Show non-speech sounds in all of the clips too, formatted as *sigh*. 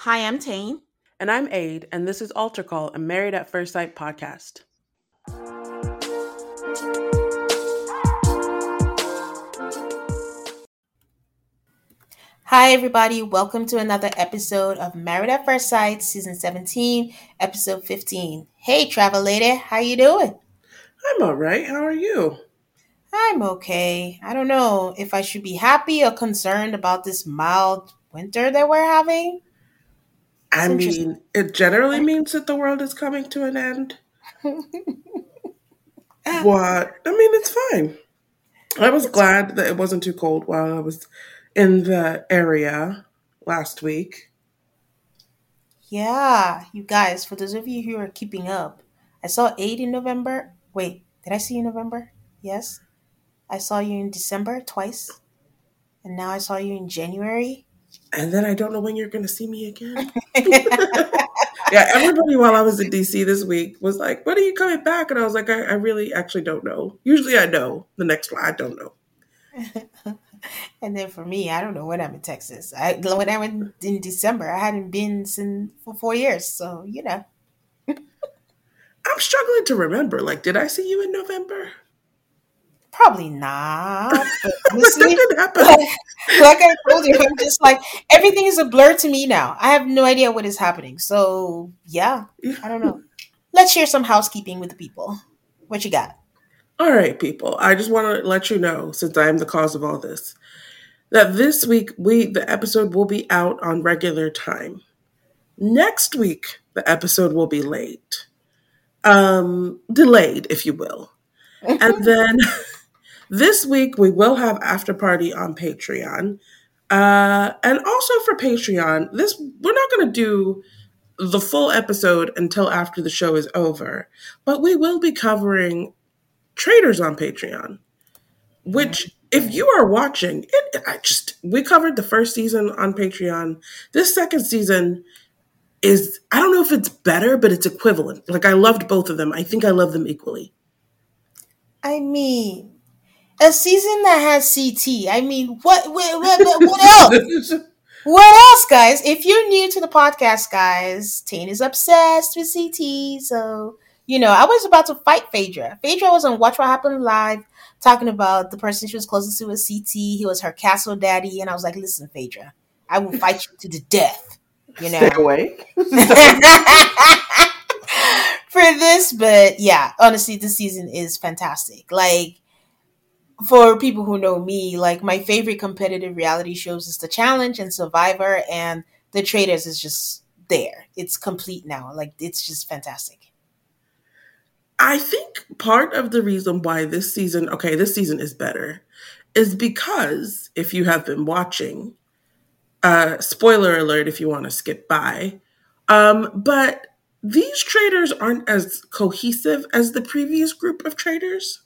Hi, I'm Tane. And I'm Aid, and this is Altar Call, a Married at First Sight podcast. Hi, everybody. Welcome to another episode of Married at First Sight, season 17, episode 15. Hey, travel lady, how you doing? I'm all right. How are you? I'm okay. I don't know if I should be happy or concerned about this mild winter that we're having. I mean, it generally means that the world is coming to an end. *laughs* what? I mean, it's fine. I was glad that it wasn't too cold while I was in the area last week. Yeah, you guys, for those of you who are keeping up, I saw eight in November. Wait, did I see you in November? Yes. I saw you in December twice. And now I saw you in January and then I don't know when you're going to see me again. *laughs* yeah, everybody while I was in DC this week was like, "When are you coming back?" And I was like, "I, I really actually don't know. Usually I know. The next one I don't know." *laughs* and then for me, I don't know when I'm in Texas. I when I went in December, I hadn't been since for four years, so you know. *laughs* I'm struggling to remember. Like, did I see you in November? Probably not. *laughs* honestly, like, like I told you, I'm just like everything is a blur to me now. I have no idea what is happening. So yeah, I don't know. Let's share some housekeeping with the people. What you got? All right, people. I just want to let you know, since I am the cause of all this, that this week we the episode will be out on regular time. Next week, the episode will be late. Um, delayed, if you will. and *laughs* then *laughs* this week, we will have After Party on Patreon. Uh, and also for Patreon, this we're not going to do the full episode until after the show is over, but we will be covering Traitors on Patreon, which if you are watching it, I just we covered the first season on Patreon. This second season is I don't know if it's better, but it's equivalent. Like I loved both of them. I think I love them equally. I mean, a season that has CT. I mean, what what, what, what *laughs* else? *laughs* what else, guys? If you're new to the podcast, guys, Tane is obsessed with CT. So, you know, I was about to fight Phaedra. Phaedra was on Watch What Happened Live talking about the person she was closest to was CT. He was her castle daddy. And I was like, listen, Phaedra, I will fight you to the death. You know? Stay away. *laughs* For this, but yeah, honestly, this season is fantastic. Like, for people who know me, like my favorite competitive reality shows is The Challenge and Survivor, and The Traitors is just there. It's complete now. Like it's just fantastic. I think part of the reason why this season, okay, this season is better, is because if you have been watching, uh, spoiler alert if you want to skip by, um, but these traitors aren't as cohesive as the previous group of traitors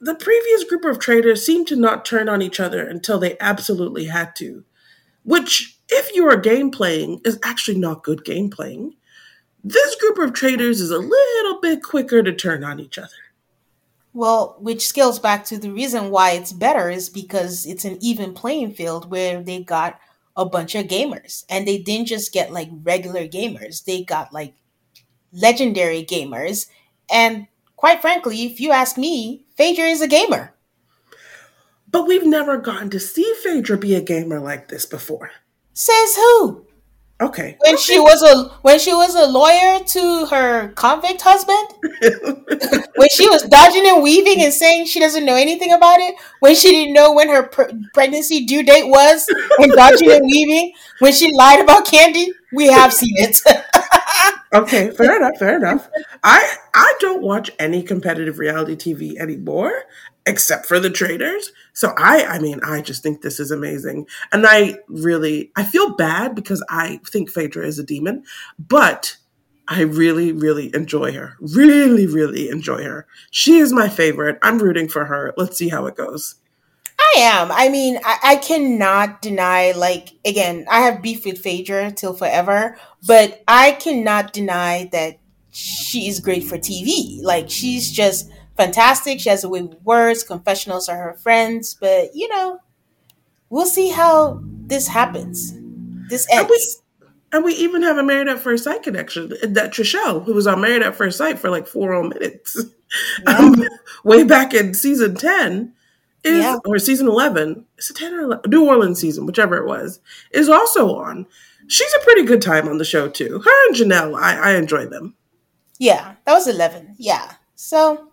the previous group of traitors seemed to not turn on each other until they absolutely had to, which, if you are game playing, is actually not good game playing. This group of traitors is a little bit quicker to turn on each other. Well, which scales back to the reason why it's better is because it's an even playing field where they got a bunch of gamers and they didn't just get like regular gamers, they got like legendary gamers. And quite frankly, if you ask me, Phaedra is a gamer. But we've never gotten to see Phaedra be a gamer like this before. Says who? Okay. When okay. she was a when she was a lawyer to her convict husband, *laughs* when she was dodging and weaving and saying she doesn't know anything about it, when she didn't know when her pr- pregnancy due date was, and dodging and weaving, when she lied about Kandi, we have seen it. *laughs* okay, fair enough, fair enough. I I don't watch any competitive reality TV anymore except for the traitors. So I I mean, I just think this is amazing. And I really I feel bad because I think Phaedra is a demon, but I really, really enjoy her. Really, really enjoy her. She is my favorite. I'm rooting for her. Let's see how it goes. I am. I mean, I, I cannot deny, like, again, I have beef with Phaedra till forever, but I cannot deny that she is great for TV. Like, she's just fantastic. She has a way with words. Confessionals are her friends, but, you know, we'll see how this happens. This ends. And we, and we even have a Married at First Sight connection. That Trishelle, who was on Married at First Sight for like four whole minutes, yeah. um, *laughs* way back in season 10, is yeah. or season 11 is it 10 or 11? new orleans season whichever it was is also on. She's a pretty good time on the show too. Her and janelle i, I enjoy them. Yeah that was 11 yeah. So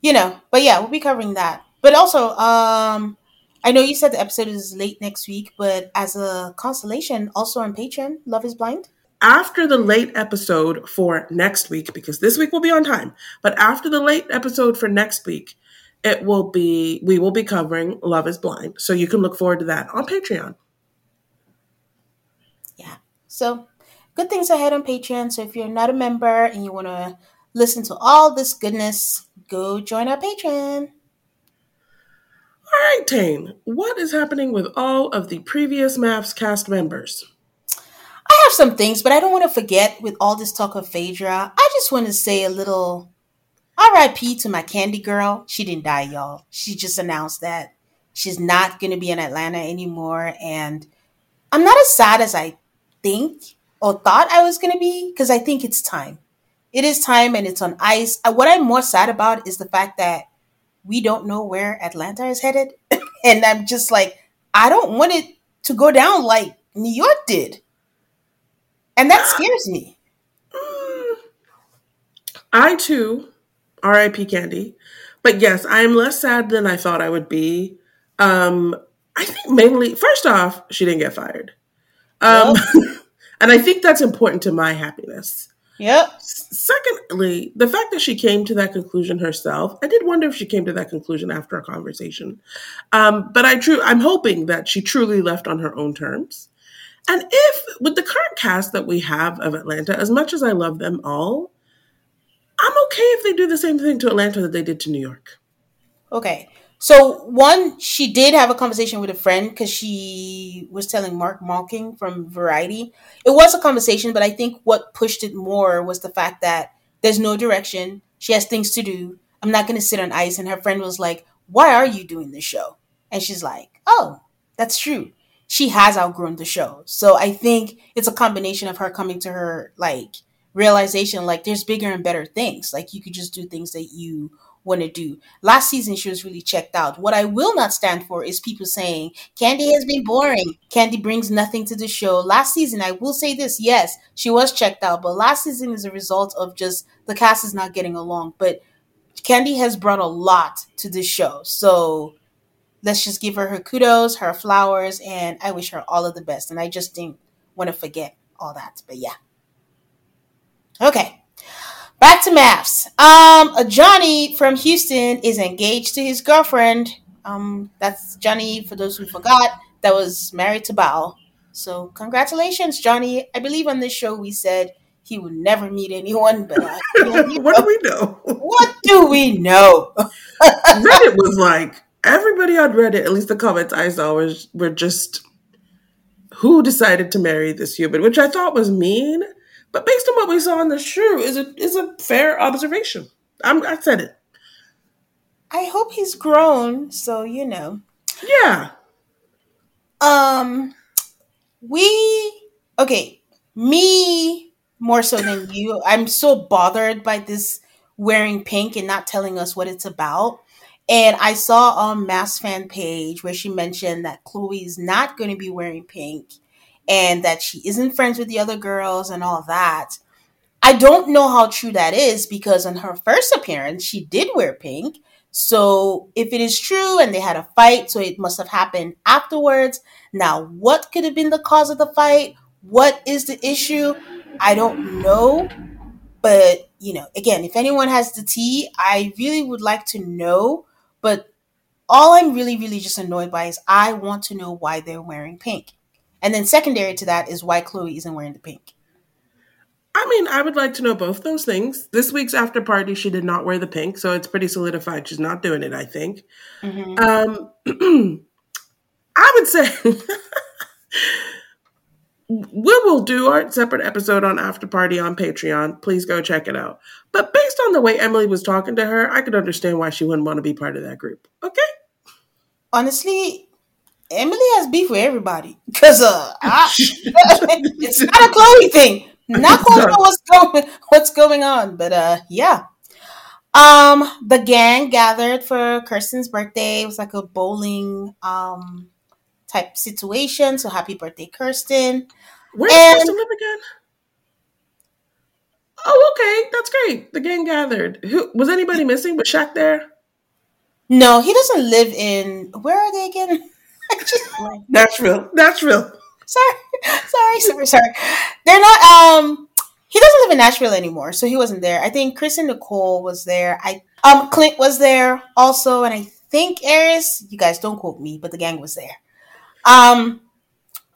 you know but yeah we'll be covering that. But also um i know you said the episode is late next week but as a consolation also on patreon love is blind. After the late episode for next week because this week will be on time but after the late episode for next week it will be we will be covering love is blind. So you can look forward to that on patreon. Yeah. So good things ahead on patreon. So if you're not a member and you want to listen to all this goodness go join our patreon. All right tane what is happening with all of the previous MAFS cast members? I have some things but i don't want to forget with all this talk of phaedra. I just want to say a little RIP to my Kandi girl. She didn't die, y'all. She just announced that she's not going to be in Atlanta anymore. And I'm not as sad as I think or thought I was going to be because I think it's time. It is time and it's on ice. Uh, what I'm more sad about is the fact that we don't know where Atlanta is headed. *laughs* and I'm just like, I don't want it to go down like New York did. And that scares me. I too R.I.P. Kandi. But yes, I am less sad than I thought I would be. Um, I think mainly, first off, she didn't get fired. Um, *laughs* and I think that's important to my happiness. Yep. Secondly, the fact that she came to that conclusion herself, I did wonder if she came to that conclusion after a conversation. Um, but I true, I'm hoping that she truly left on her own terms. And if, with the current cast that we have of Atlanta, as much as I love them all, I'm okay if they do the same thing to Atlanta that they did to New York. Okay. So one, she did have a conversation with a friend because she was telling Marc Malkin from Variety. It was a conversation, but I think what pushed it more was the fact that there's no direction. She has things to do. I'm not going to sit on ice. And her friend was like, "Why are you doing this show?" And she's like, "Oh, that's true. She has outgrown the show." So I think it's a combination of her coming to her like realization like there's bigger and better things. Like you could just do things that you want to do. Last season, she was really checked out. What I will not stand for is people saying Kandi has been boring. Kandi brings nothing to the show. Last season, I will say this: yes, she was checked out, but last season is a result of just the cast is not getting along. But Kandi has brought a lot to the show, so let's just give her her kudos, her flowers, and I wish her all of the best. And I just didn't want to forget all that. But yeah. Okay. Back to MAFS. Um, Johnny from Houston is engaged to his girlfriend. Um, that's Johnny, for those who forgot, that was married to Bao. So congratulations, Johnny. I believe on this show we said he would never meet anyone, but uh, *laughs* what do we know? What do we know? *laughs* Reddit was like everybody on Reddit, at least the comments I saw was were just who decided to marry this human, which I thought was mean. But based on what we saw in the show, is a is a fair observation. I'm, I said it. I hope he's grown, so you know. Yeah. Um, we okay. Me more so than you. I'm so bothered by this wearing pink and not telling us what it's about. And I saw on MAFS fan page where she mentioned that Chloe is not going to be wearing pink and that she isn't friends with the other girls and all that. I don't know how true that is because on her first appearance, she did wear pink. So if it is true and they had a fight, so it must have happened afterwards. Now, what could have been the cause of the fight? What is the issue? I don't know. But, you know, again, if anyone has the tea, I really would like to know. But all I'm really, really just annoyed by is I want to know why they're wearing pink. And then secondary to that is why Chloe isn't wearing the pink. I mean, I would like to know both those things. This week's after party, she did not wear the pink, so it's pretty solidified she's not doing it, I think. Mm-hmm. Um, *clears throat* I would say *laughs* we will do our separate episode on after party on Patreon. Please go check it out. But based on the way Emily was talking to her, I could understand why she wouldn't want to be part of that group. Okay. Honestly, Emily has beef with everybody because uh, *laughs* it's not a Chloe thing. Not *laughs* quite sure what's going what's going on, but uh, yeah. Um, the gang gathered for Kirsten's birthday. It was like a bowling um type situation. So happy birthday, Kirsten! Where does Kirsten live again? Oh, okay, that's great. The gang gathered. Who was anybody missing? Was Shaq there? No, he doesn't live in. Where are they again? *laughs* Nashville. Nashville sorry, sorry, sorry, sorry. They're not. Um, he doesn't live in Nashville anymore, so he wasn't there. I think Chris and Nicole was there. I um Clint was there also, and I think Airris. You guys don't quote me, but the gang was there. Um,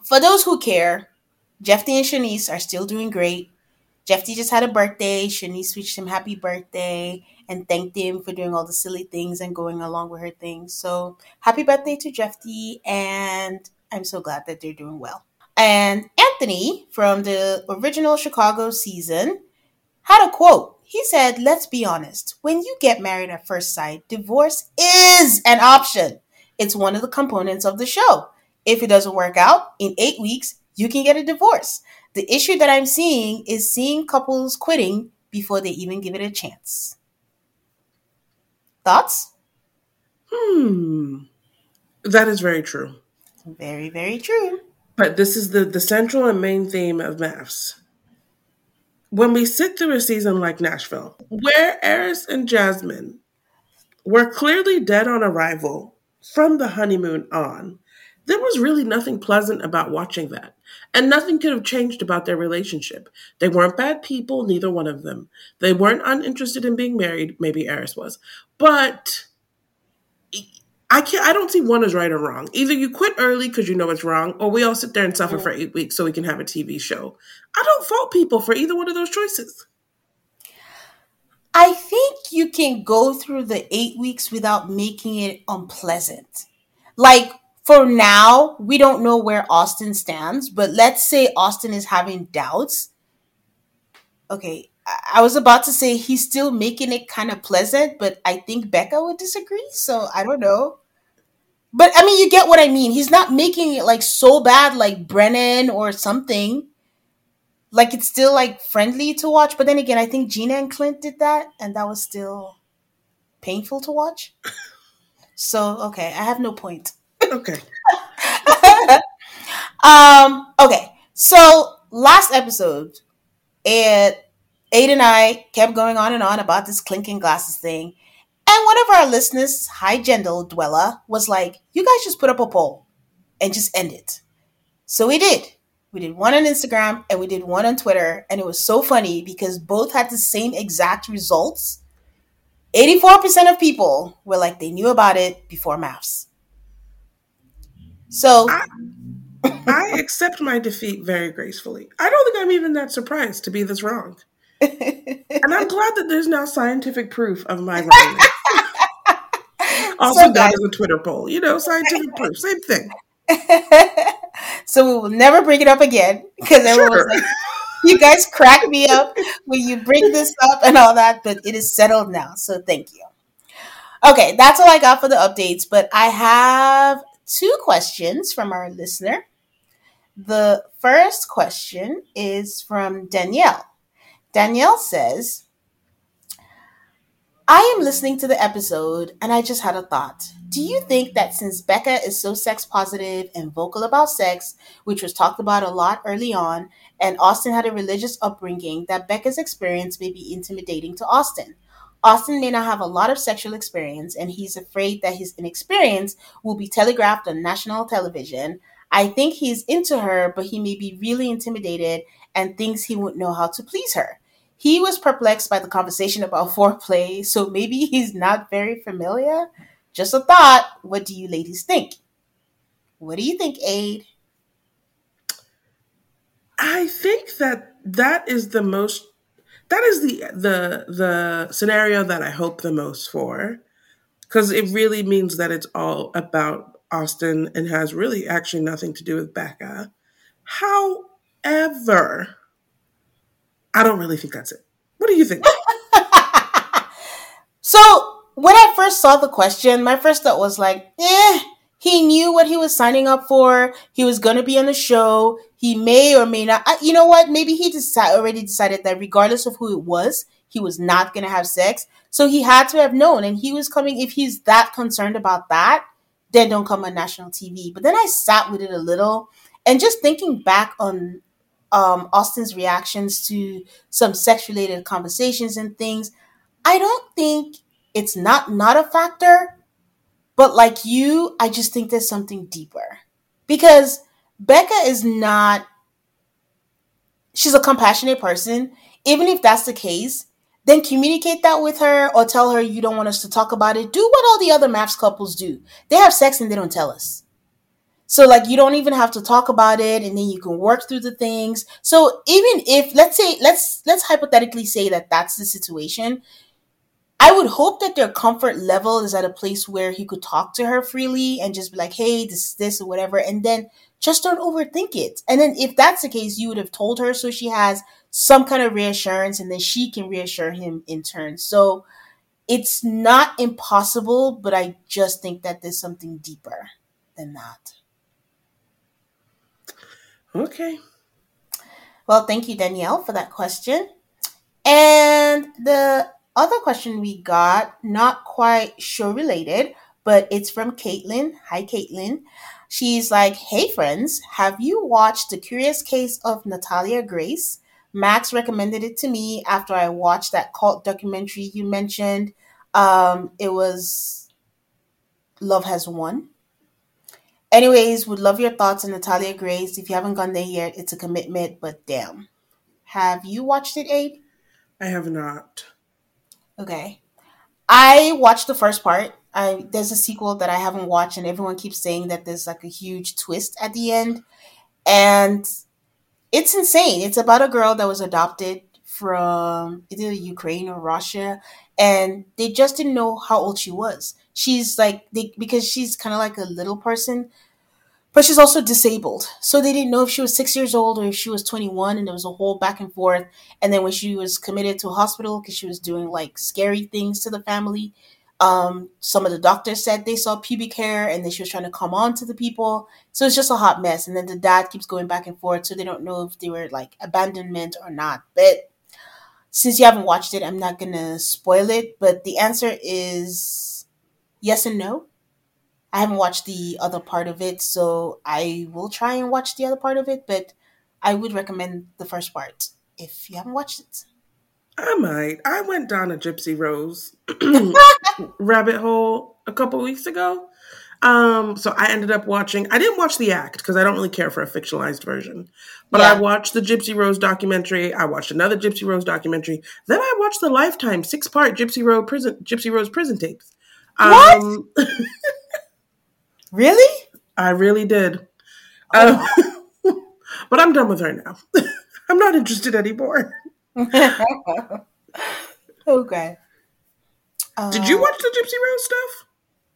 for those who care, Jeffy and Shanice are still doing great. Jeffy just had a birthday. Shanice wished him happy birthday and thanked him for doing all the silly things and going along with her things. So happy birthday to Jeffy and I'm so glad that they're doing well. And Anthony from the original Chicago season had a quote. He said, Let's be honest, when you get married at first sight, divorce is an option. It's one of the components of the show. If it doesn't work out in eight weeks, you can get a divorce. The issue that I'm seeing is seeing couples quitting before they even give it a chance. Thoughts? Hmm. That is very true. Very, very true. But this is the, the central and main theme of MAFS. When we sit through a season like Nashville, where Airris and Jasmine were clearly dead on arrival from the honeymoon on, there was really nothing pleasant about watching that. And nothing could have changed about their relationship. They weren't bad people, neither one of them. They weren't uninterested in being married, maybe Airris was. But I can't. I don't see one as right or wrong. Either you quit early because you know it's wrong, or we all sit there and suffer for eight weeks so we can have a TV show. I don't fault people for either one of those choices. I think you can go through the eight weeks without making it unpleasant. Like for now, we don't know where Austin stands, but let's say Austin is having doubts. Okay, I was about to say he's still making it kind of pleasant, but I think Becca would disagree. So I don't know. But I mean, you get what I mean. He's not making it like so bad like Brennan or something. Like it's still like friendly to watch. But then again, I think Gina and Clint did that, and that was still painful to watch. *laughs* So okay, I have no point. Okay. *laughs* um. Okay. So last episode, it Aid and I kept going on and on about this clinking glasses thing, and one of our listeners, High Gendel Dweller, was like, You guys just put up a poll and just end it. So we did. We did one on Instagram and we did one on Twitter. And it was so funny because both had the same exact results. 84% of people were like they knew about it before MAFS. So I, I accept my defeat very gracefully. I don't think I'm even that surprised to be this wrong. and I'm glad that there's now scientific proof of my wrongness. *laughs* also so done as a Twitter poll, you know, scientific proof, same thing. *laughs* so we will never bring it up again because everyone's sure. like, "You guys crack me up when you bring this up and all that," but it is settled now. So thank you. Okay, that's all I got for the updates. But I have two questions from our listener. The first question is from Danielle. Danielle says, I am listening to the episode and I just had a thought. Do you think that since Becca is so sex positive and vocal about sex, which was talked about a lot early on, and Austin had a religious upbringing, that Becca's experience may be intimidating to Austin? Austin may not have a lot of sexual experience, and he's afraid that his inexperience will be telegraphed on national television. I think he's into her, but he may be really intimidated and thinks he won't know how to please her. He was perplexed by the conversation about *laughs* foreplay, so maybe he's not very familiar. Just a thought. What do you ladies think? What do you think, Aid? I think that that is the most that is the the the scenario that I hope the most for because it really means that it's all about Austin and has really actually nothing to do with Becca. However, I don't really think that's it. What do you think? *laughs* so when I first saw the question, my first thought was like, eh, he knew what he was signing up for. He was going to be on the show. He may or may not. I, you know what? Maybe he decide, already decided that regardless of who it was, he was not going to have sex. So he had to have known. And he was coming, if he's that concerned about that, then don't come on national TV. But then I sat with it a little and just thinking back on um, Austin's reactions to some sex related conversations and things, I don't think it's not not a factor. But like you, I just think there's something deeper because Becca is not. She's a compassionate person. Even if that's the case, then communicate that with her or tell her you don't want us to talk about it. Do what all the other MAFS couples do. They have sex and they don't tell us. So like you don't even have to talk about it and then you can work through the things. So even if let's say let's let's hypothetically say that that's the situation, I would hope that their comfort level is at a place where he could talk to her freely and just be like, "Hey, this is this or whatever," and then just don't overthink it. And then if that's the case, you would have told her so she has some kind of reassurance and then she can reassure him in turn. So it's not impossible, but I just think that there's something deeper than that. Okay. Well, thank you, Danielle, for that question. And the other question we got, not quite sure related, but it's from Caitlin. Hi, Caitlin. She's like, Hey, friends, have you watched The Curious Case of Natalia Grace? Max recommended it to me after I watched that cult documentary you mentioned. Um, it was Love Has Won. Anyways, would love your thoughts on Natalia Grace. If you haven't gone there yet, it's a commitment, but damn. Have you watched it, Abe? I have not. Okay. I watched the first part. I there's a sequel that I haven't watched, and everyone keeps saying that there's like a huge twist at the end. And it's insane. It's about a girl that was adopted from either Ukraine or Russia, and they just didn't know how old she was. She's like they because she's kind of like a little person, but she's also disabled. So they didn't know if she was six years old or if she was 21, and there was a whole back and forth. And then when she was committed to a hospital because she was doing like scary things to the family, um, some of the doctors said they saw pubic hair and then she was trying to come on to the people. So it's just a hot mess. And then the dad keeps going back and forth, so they don't know if they were like abandonment or not. But since you haven't watched it, I'm not gonna spoil it. But the answer is yes and no. I haven't watched the other part of it, so I will try and watch the other part of it, but I would recommend the first part if you haven't watched it. I might. I went down a Gypsy Rose *laughs* rabbit hole a couple weeks ago. Um, so I ended up watching. I didn't watch the act because I don't really care for a fictionalized version. But yeah. I watched the Gypsy Rose documentary. I watched another Gypsy Rose documentary. Then I watched the Lifetime six part Gypsy Rose prison Gypsy Rose prison tapes. What? Um, *laughs* Really? I really did. Oh. Um, *laughs* but I'm done with her now. I'm not interested anymore. *laughs* okay. Did you uh, watch the Gypsy Rose stuff?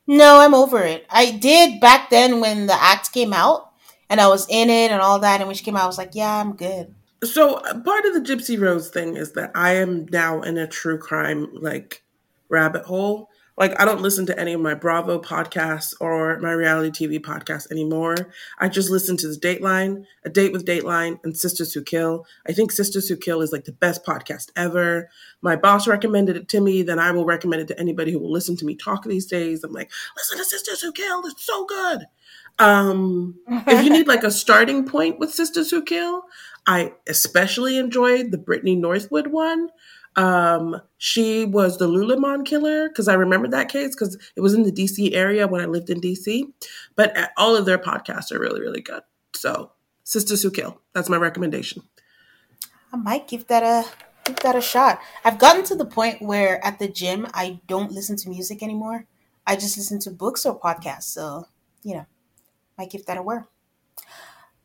No, I'm over it. I did back then when the act came out and I was in it and all that. And when she came out, I was like, yeah, I'm good. So part of the Gypsy Rose thing is that I am now in a true crime like rabbit hole Like I don't listen to any of my Bravo podcasts or my reality TV podcasts anymore. I just listen to the Dateline, A Date with Dateline, and Sisters Who Kill. I think Sisters Who Kill is like the best podcast ever. My boss recommended it to me, then I will recommend it to anybody who will listen to me talk these days. I'm like, listen to Sisters Who Kill, it's so good. Um, if you need like a starting point with Sisters Who Kill, I especially enjoyed the Brittany Norwood one um, she was the Lululemon killer because I remember that case because it was in the DC area when I lived in DC. But all of their podcasts are really, really good. So, Sisters Who Kill. That's my recommendation. I might give that a give that a shot. I've gotten to the point where at the gym I don't listen to music anymore. I just listen to books or podcasts. So, you know, might give that a whirl.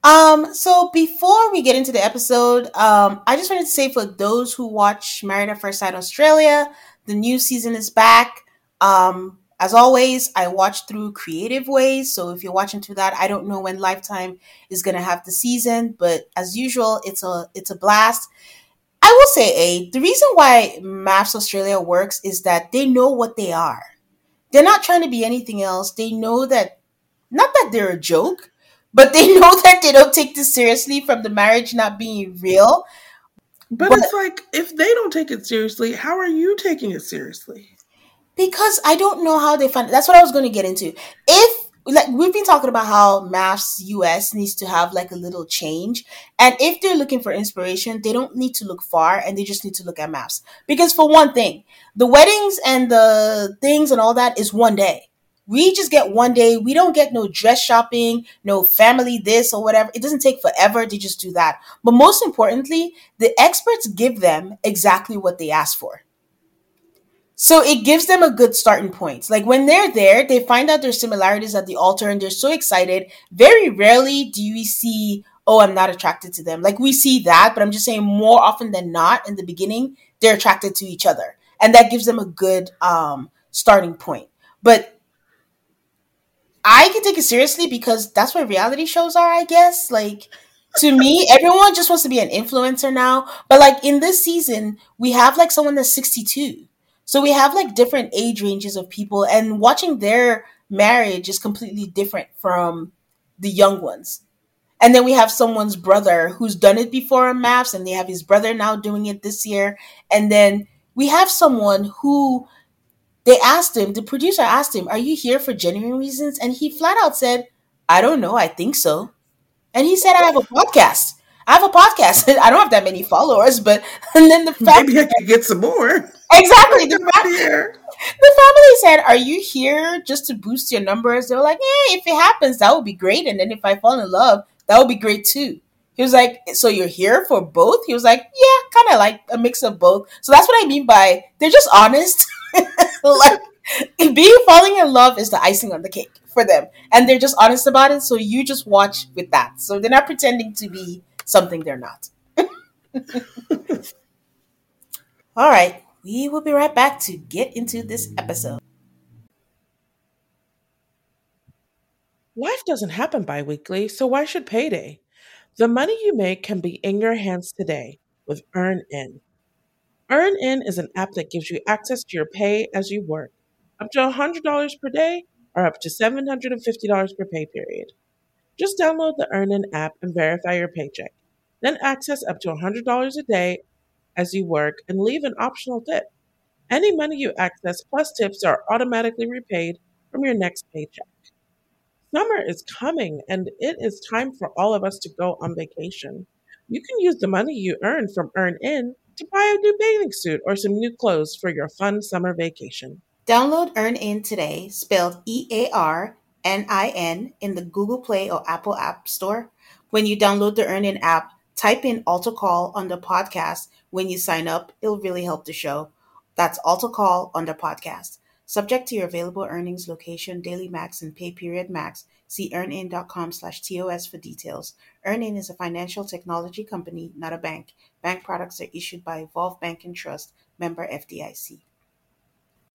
Um, so before we get into the episode, um, I just wanted to say for those who watch Married at First Sight Australia, the new season is back. Um, as always, I watch through creative ways. So if you're watching through that, I don't know when Lifetime is gonna have the season, but as usual, it's a it's a blast. I will say, a the reason why MAFS Australia works is that they know what they are. They're not trying to be anything else. They know that not that they're a joke, but they *laughs* know that they don't take this seriously from the marriage not being real. But, but it's like if they don't take it seriously, how are you taking it seriously? Because I don't know how they find. That's what I was going to get into. If like we've been talking about how MAFS US needs to have like a little change, and if they're looking for inspiration, they don't need to look far, and they just need to look at MAFS. Because for one thing, the weddings and the things and all that is one day we just get one day. We don't get no dress shopping, no family this or whatever. It doesn't take forever to just do that. But most importantly, the experts give them exactly what they ask for. So it gives them a good starting point. Like when they're there, they find out their similarities at the altar and they're so excited. Very rarely do we see, oh, I'm not attracted to them. Like we see that, but I'm just saying more often than not in the beginning, they're attracted to each other. And that gives them a good um, starting point. But I can take it seriously because that's what reality shows are, I guess. Like to me, everyone just wants to be an influencer now. But like in this season, we have like someone that's 62. So we have like different age ranges of people and watching their marriage is completely different from the young ones. And then we have someone's brother who's done it before on MAFS and they have his brother now doing it this year. And then we have someone who they asked him, the producer asked him, Are you here for genuine reasons? And he flat out said, I don't know. I think so. And he said, I have a podcast. I have a podcast. *laughs* I don't have that many followers, but *laughs* and then the fact maybe I can get some more. Exactly. The, *laughs* fa- the family said, Are you here just to boost your numbers? They were like, Yeah, if it happens, that would be great. And then if I fall in love, that would be great too. He was like, So you're here for both? He was like, Yeah, kind of like a mix of both. So that's what I mean by they're just honest. *laughs* like being falling in love is the icing on the cake for them. And they're just honest about it so you just watch with that. So they're not pretending to be something they're not. *laughs* All right. We will be right back to get into this episode. Life doesn't happen bi-weekly so why should payday? The money you make can be in your hands today with EarnIn EarnIn is an app that gives you access to your pay as you work, up to $100 per day or up to $750 per pay period. Just download the EarnIn app and verify your paycheck. Then access up to $100 a day as you work and leave an optional tip. Any money you access plus tips are automatically repaid from your next paycheck. Summer is coming and it is time for all of us to go on vacation. You can use the money you earn from EarnIn to buy a new bathing suit or some new clothes for your fun summer vacation. Download EarnIn today, spelled E A R N I N, in the Google Play or Apple App Store. When you download the EarnIn app, type in Altar Call the podcast. When you sign up, it'll really help the show. That's Altar Call the podcast. Subject to your available earnings, location, daily max, and pay period max. See earnin.com slash TOS for details. EarnIn is a financial technology company, not a bank. Bank products are issued by Evolve Bank and Trust, member FDIC.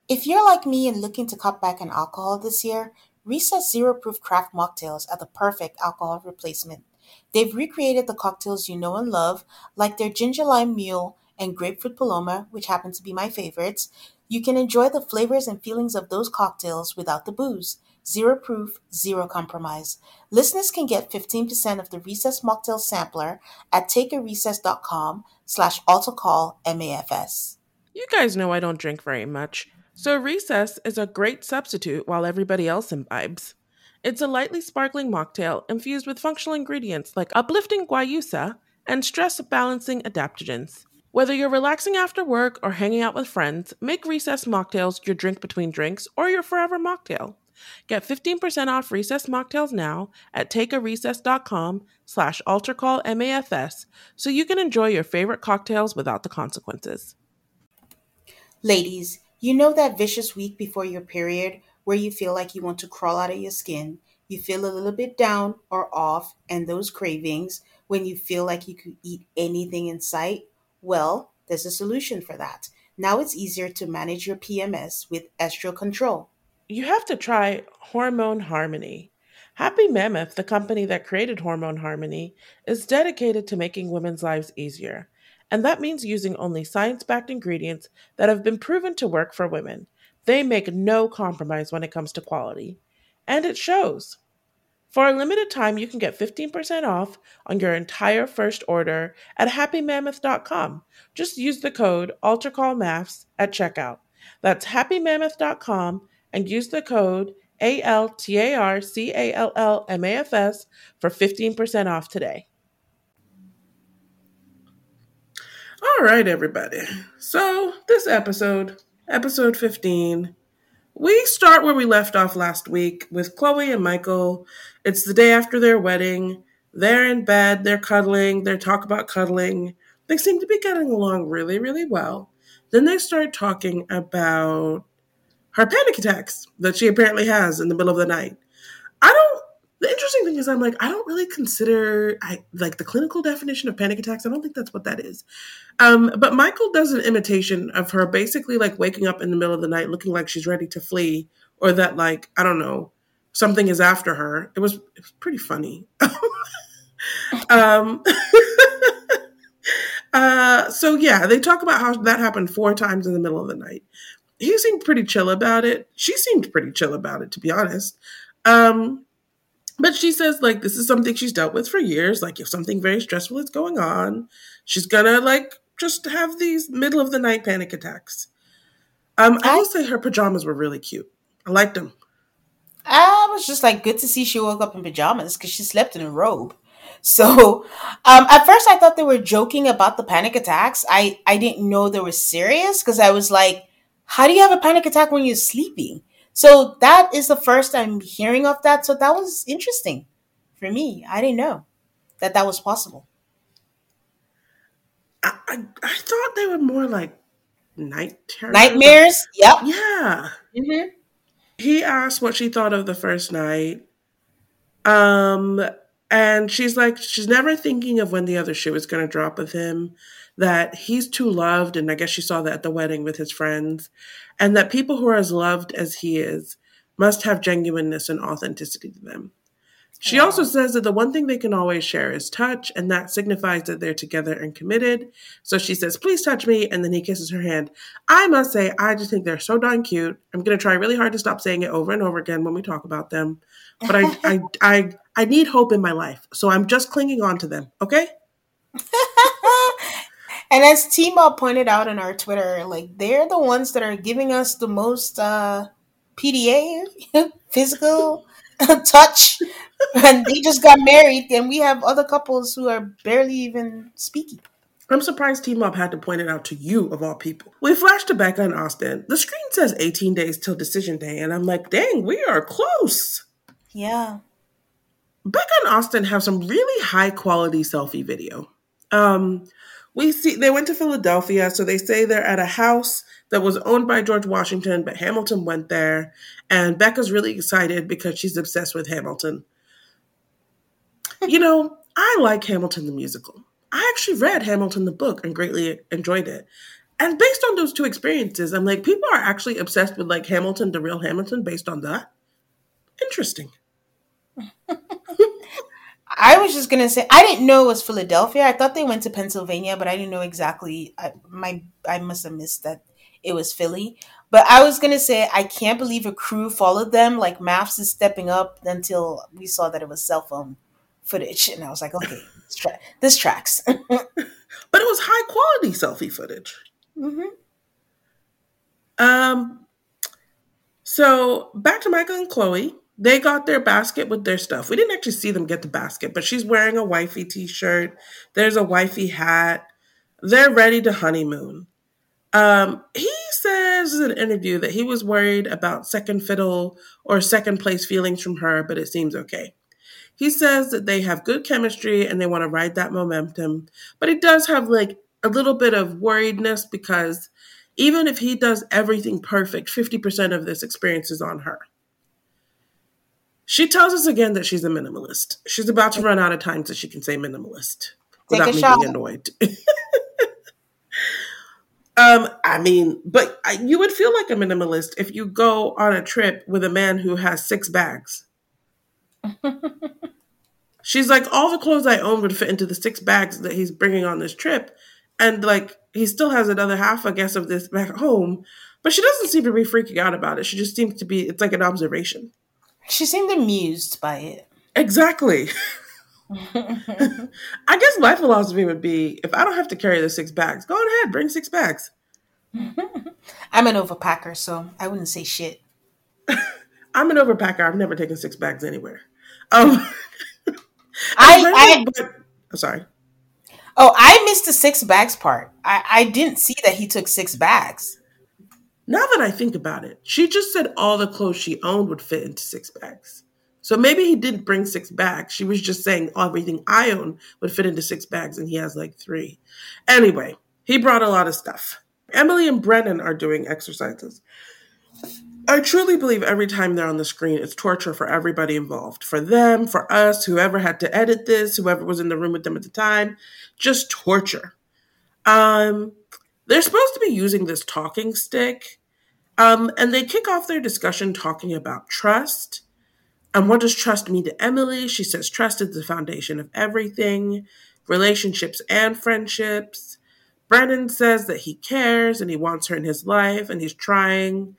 If you're like me and looking to cut back on alcohol this year, Recess Zero Proof Craft Mocktails are the perfect alcohol replacement. They've recreated the cocktails you know and love, like their ginger lime mule and grapefruit paloma, which happen to be my favorites, You can enjoy the flavors and feelings of those cocktails without the booze. Zero proof, zero compromise. Listeners can get 15% of the Recess Mocktail Sampler at takearecess.com slash AltarCallMAFS. You guys know I don't drink very much, so Recess is a great substitute while everybody else imbibes. It's a lightly sparkling mocktail infused with functional ingredients like uplifting guayusa and stress balancing adaptogens. Whether you're relaxing after work or hanging out with friends, make Recess mocktails your drink between drinks or your forever mocktail. Get 15% off Recess mocktails now at takearecess.com slash altarcallmafs so you can enjoy your favorite cocktails without the consequences. Ladies, you know that vicious week before your period where you feel like you want to crawl out of your skin, you feel a little bit down or off, and those cravings when you feel like you could eat anything in sight? Well, there's a solution for that. Now it's easier to manage your PMS with Estro Control. You have to try Hormone Harmony. Happy Mammoth, the company that created Hormone Harmony, is dedicated to making women's lives easier. And that means using only science backed ingredients that have been proven to work for women. They make no compromise when it comes to quality. And it shows. For a limited time, you can get 15% off on your entire first order at happymammoth.com. Just use the code ALTARCALLMAFS at checkout. That's happymammoth.com and use the code ALTARCALLMAFS for 15% off today. All right, everybody. So, this episode, episode 15, we start where we left off last week with Chloe and Michael. It's the day after their wedding. They're in bed, they're cuddling, they talk about cuddling. They seem to be getting along really, really well. Then they start talking about her panic attacks that she apparently has in the middle of the night. I don't the interesting thing is I'm like, I don't really consider I like the clinical definition of panic attacks. I don't think that's what that is. Um, but Michael does an imitation of her basically like waking up in the middle of the night looking like she's ready to flee, or that like, I don't know, something is after her. It was it was pretty funny. *laughs* um *laughs* uh so yeah, they talk about how that happened four times in the middle of the night. He seemed pretty chill about it. She seemed pretty chill about it, to be honest. Um but she says, like, this is something she's dealt with for years. Like, if something very stressful is going on, she's gonna, like, just have these middle of the night panic attacks. Um, I will say her pajamas were really cute. I liked them. I was just like, good to see she woke up in pajamas because she slept in a robe. *laughs* So, um, at first I thought they were joking about the panic attacks. I, I didn't know they were serious because I was like, how do you have a panic attack when you're sleeping? So that is the first I'm hearing of that. So that was interesting for me. I didn't know that that was possible. I, I, I thought they were more like night terrors. Nightmares? Yep. Yeah. Mm-hmm. He asked what she thought of the first night. Um, and she's like, she's never thinking of when the other shoe is going to drop with him, that he's too loved. And I guess she saw that at the wedding with his friends and that people who are as loved as he is must have genuineness and authenticity to them. She yeah. also says that the one thing they can always share is touch, and that signifies that they're together and committed. So she says, Please touch me. And then he kisses her hand. I must say, I just think they're so darn cute. I'm going to try really hard to stop saying it over and over again when we talk about them. But I, I, *laughs* I, I need hope in my life. So I'm just clinging on to them. Okay? *laughs* And as Tima pointed out on our Twitter, like they're the ones that are giving us the most uh, PDA, *laughs* physical *laughs* touch, and they just got married, and we have other couples who are barely even speaking. I'm surprised Team Up had to point it out to you, of all people. We flash to Becca and Austin. The screen says 18 days till decision day, and I'm like, dang, we are close. Yeah. Becca and Austin have some really high quality selfie video. Um, we see they went to Philadelphia, so they say they're at a house that was owned by George Washington, but Hamilton went there, and Becca's really excited because she's obsessed with Hamilton. you know, *laughs* I like Hamilton the musical. I actually read Hamilton the book and greatly enjoyed it. And based on those two experiences, I'm like, people are actually obsessed with like Hamilton, the real Hamilton, based on that. Interesting. *laughs* I was just gonna say I didn't know it was Philadelphia. I thought they went to Pennsylvania, but I didn't know exactly. I my I must have missed that it was Philly. But I was gonna say I can't believe a crew followed them. Like MAFS is stepping up until we saw that it was cell phone footage, and I was like, okay, *laughs* this, tra- this tracks. *laughs* but it was high quality selfie footage. hmm Um, so back to Michael and Chloe. They got their basket with their stuff. We didn't actually see them get the basket, but she's wearing a wifey t-shirt. There's a wifey hat. They're ready to honeymoon. Um, he says in an interview that he was worried about second fiddle or second place feelings from her, but it seems okay. He says that they have good chemistry and they want to ride that momentum, but he does have like a little bit of worriedness because even if he does everything perfect, 50% of this experience is on her. She tells us again that she's a minimalist. She's about to run out of time so she can say minimalist Take without me shot. being annoyed. *laughs* um, I mean, but I- you would feel like a minimalist if you go on a trip with a man who has six bags. *laughs* She's like, all the clothes I own would fit into the six bags that he's bringing on this trip. And like, he still has another half, I guess, of this back home. But she doesn't seem to be freaking out about it. She just seems to be, it's like an observation. She seemed amused by it. Exactly. *laughs* I guess my philosophy would be if I don't have to carry the six bags, go ahead, bring six bags. *laughs* I'm an overpacker, so I wouldn't say shit. *laughs* I'm an overpacker. I've never taken six bags anywhere. Um, I, I but, I'm sorry. oh I missed the six bags part. I, I didn't see that he took six bags. Now that I think about it, she just said all the clothes she owned would fit into six bags. So maybe he didn't bring six bags. She was just saying everything I own would fit into six bags, and he has like three. Anyway, he brought a lot of stuff. Emily and Brennan are doing exercises. I truly believe every time they're on the screen, it's torture for everybody involved. For them, for us, whoever had to edit this, whoever was in the room with them at the time, just torture. Um, they're supposed to be using this talking stick, um, and they kick off their discussion talking about trust. And what does trust mean to Emily? She says trust is the foundation of everything, relationships and friendships. Brennan says that he cares and he wants her in his life and he's trying.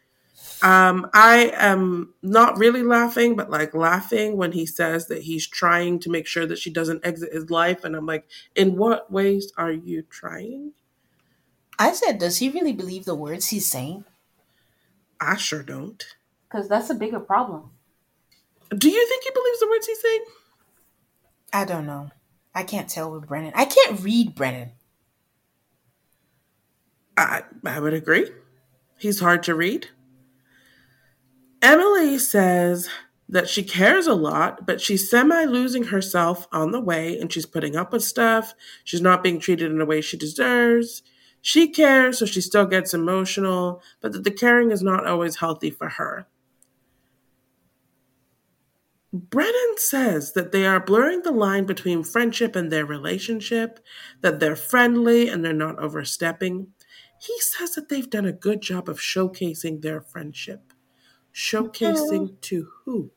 Um, I am not really laughing, but like laughing when he says that he's trying to make sure that she doesn't exit his life. And I'm like, in what ways are you trying? I said, does he really believe the words he's saying? I sure don't. Because that's a bigger problem. Do you think he believes the words he's saying? I don't know. I can't tell with Brennan. I can't read Brennan. I, I would agree. He's hard to read. Emily says that she cares a lot, but she's semi losing herself on the way and she's putting up with stuff. She's not being treated in a way she deserves. She cares, so she still gets emotional, but that the caring is not always healthy for her. Brennan says that they are blurring the line between friendship and their relationship, that they're friendly and they're not overstepping. He says that they've done a good job of showcasing their friendship. Showcasing to who?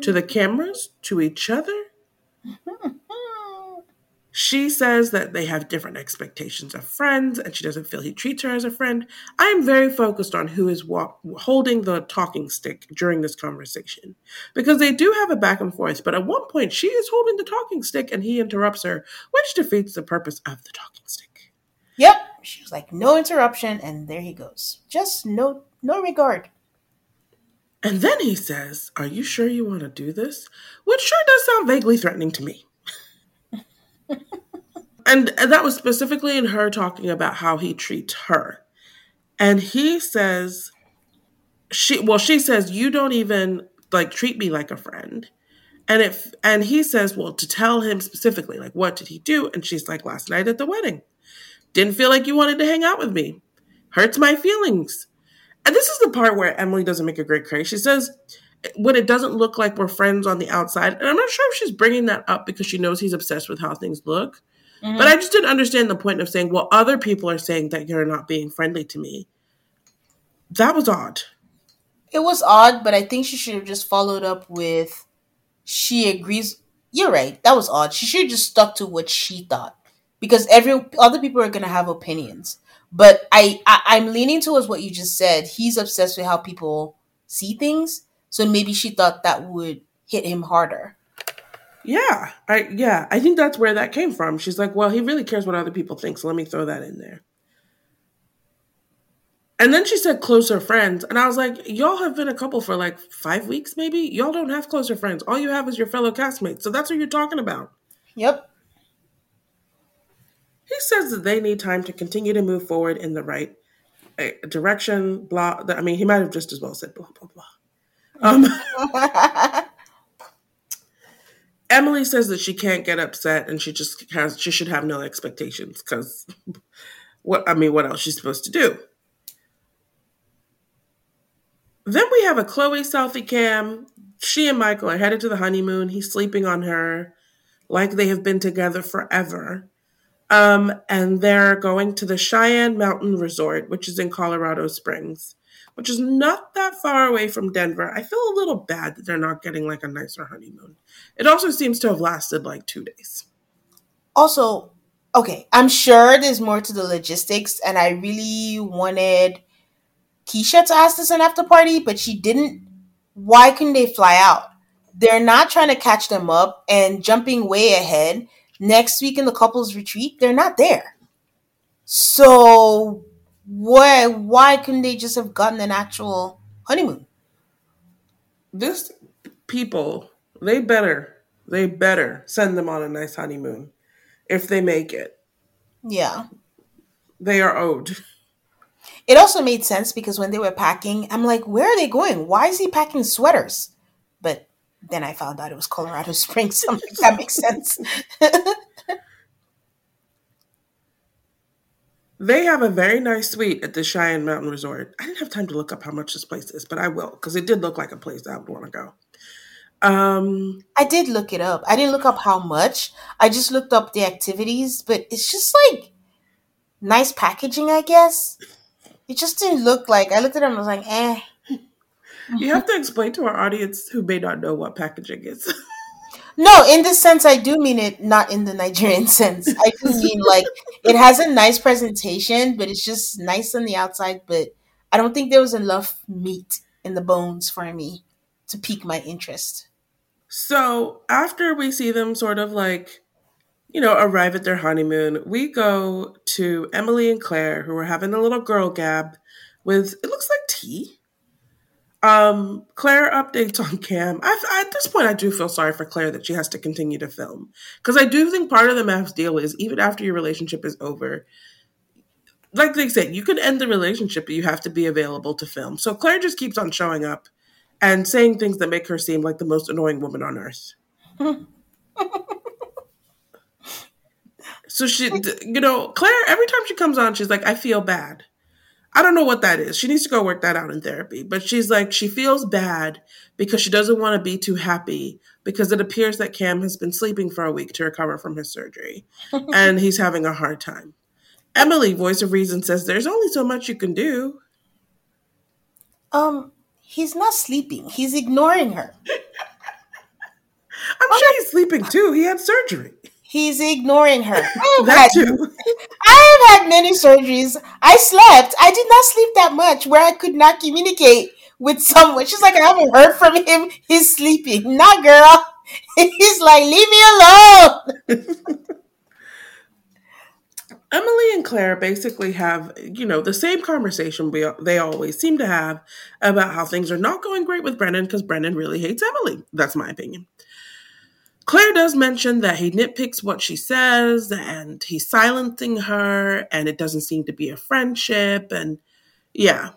To the cameras? To each other? She says that they have different expectations of friends and she doesn't feel he treats her as a friend. I am very focused on who is wa- holding the talking stick during this conversation because they do have a back and forth, but at one point she is holding the talking stick and he interrupts her, which defeats the purpose of the talking stick. Yep. She was like, no interruption, and there he goes. Just no no regard. And then he says, Are you sure you want to do this? Which sure does sound vaguely threatening to me. And, that was specifically in her talking about how he treats her. And he says, she well, she says, You don't even like treat me like a friend. And if and he says, Well, to tell him specifically, like, what did he do? And she's like, Last night at the wedding. Didn't feel like you wanted to hang out with me. Hurts my feelings. And this is the part where Emily doesn't make a great case. She says, when it doesn't look like we're friends on the outside, and I'm not sure if she's bringing that up because she knows he's obsessed with how things look. Mhm. But I just didn't understand the point of saying, well, other people are saying that you're not being friendly to me. That was odd. It was odd, but I think she should have just followed up with she agrees. You're right. That was odd. She should have just stuck to what she thought because every other people are going to have opinions. But I, I I'm leaning towards what you just said. He's obsessed with how people see things, so maybe she thought that would hit him harder. Yeah, I yeah, I think that's where that came from. She's like, well, he really cares what other people think, so let me throw that in there. And then she said closer friends, and I was like, y'all have been a couple for like five weeks, maybe. Y'all don't have closer friends. All you have is your fellow castmates. So that's what you're talking about. Yep. He says that they need time to continue to move forward in the right uh, direction. Blah. I mean, he might have just as well said blah blah blah. Um, *laughs* Emily says that she can't get upset and she just has she should have no expectations because what I mean, what else she's supposed to do? Then we have a Chloe selfie cam. She and Michael are headed to the honeymoon. He's sleeping on her like they have been together forever. Um, and they're going to the Cheyenne Mountain Resort, which is in Colorado Springs, which is not that far away from Denver. I feel a little bad that they're not getting like a nicer honeymoon. It also seems to have lasted like two days. Also, okay, I'm sure there's more to the logistics, and I really wanted Keshia to ask this an after party, but she didn't. Why couldn't they fly out? They're not trying to catch them up and jumping way ahead. Next week in the couples retreat, they're not there. So why why couldn't they just have gotten an actual honeymoon? This people, they better, they better send them on a nice honeymoon if they make it. Yeah. They are owed. It also made sense because when they were packing, I'm like, where are they going? Why is he packing sweaters? But then I found out it was Colorado *laughs* Springs. So that makes sense. *laughs* they have a very nice suite at the Cheyenne Mountain Resort. I didn't have time to look up how much this place is, but I will because it did look like a place I would want to go. Um, I did look it up. I didn't look up how much. I just looked up the activities, but it's just like nice packaging, I guess. It just didn't look like. I looked at it and I was like, eh. You have to explain to our audience who may not know what packaging is. *laughs* No, in this sense, I do mean it, not in the Nigerian *laughs* sense. I do mean like it has a nice presentation, but it's just nice on the outside. But I don't think there was enough meat in the bones for me to pique my interest. So after we see them sort of like, you know, arrive at their honeymoon, we go to Emily and Claire, who are having a little girl gab with, it looks like tea. Um, Claire updates on Cam. I, at this point, I do feel sorry for Claire that she has to continue to film because I do think part of the MAFS deal is even after your relationship is over, like they said, you can end the relationship, but you have to be available to film. So Claire just keeps on showing up and saying things that make her seem like the most annoying woman on earth. *laughs* so she, you know, Claire. Every time she comes on, she's like, "I feel bad." I don't know what that is. She needs to go work that out in therapy. But she's like, she feels bad because she doesn't want to be too happy because it appears that Cam has been sleeping for a week to recover from his surgery *laughs* and he's having a hard time. Emily, voice of reason, says there's only so much you can do. Um, he's not sleeping. He's ignoring her. *laughs* I'm sure he's sleeping too. He had surgery. He's ignoring her. *laughs* That had. *laughs* I have had many surgeries. I slept. I did not sleep that much where I could not communicate with someone. She's like, I haven't heard from him. He's sleeping. Not girl. *laughs* He's like, leave me alone. Emily and Claire basically have, you know, the same conversation we they always seem to have about how things are not going great with Brennan because Brennan really hates Emily. That's my opinion. Claire does mention that he nitpicks what she says and he's silencing her and it doesn't seem to be a friendship. And yeah,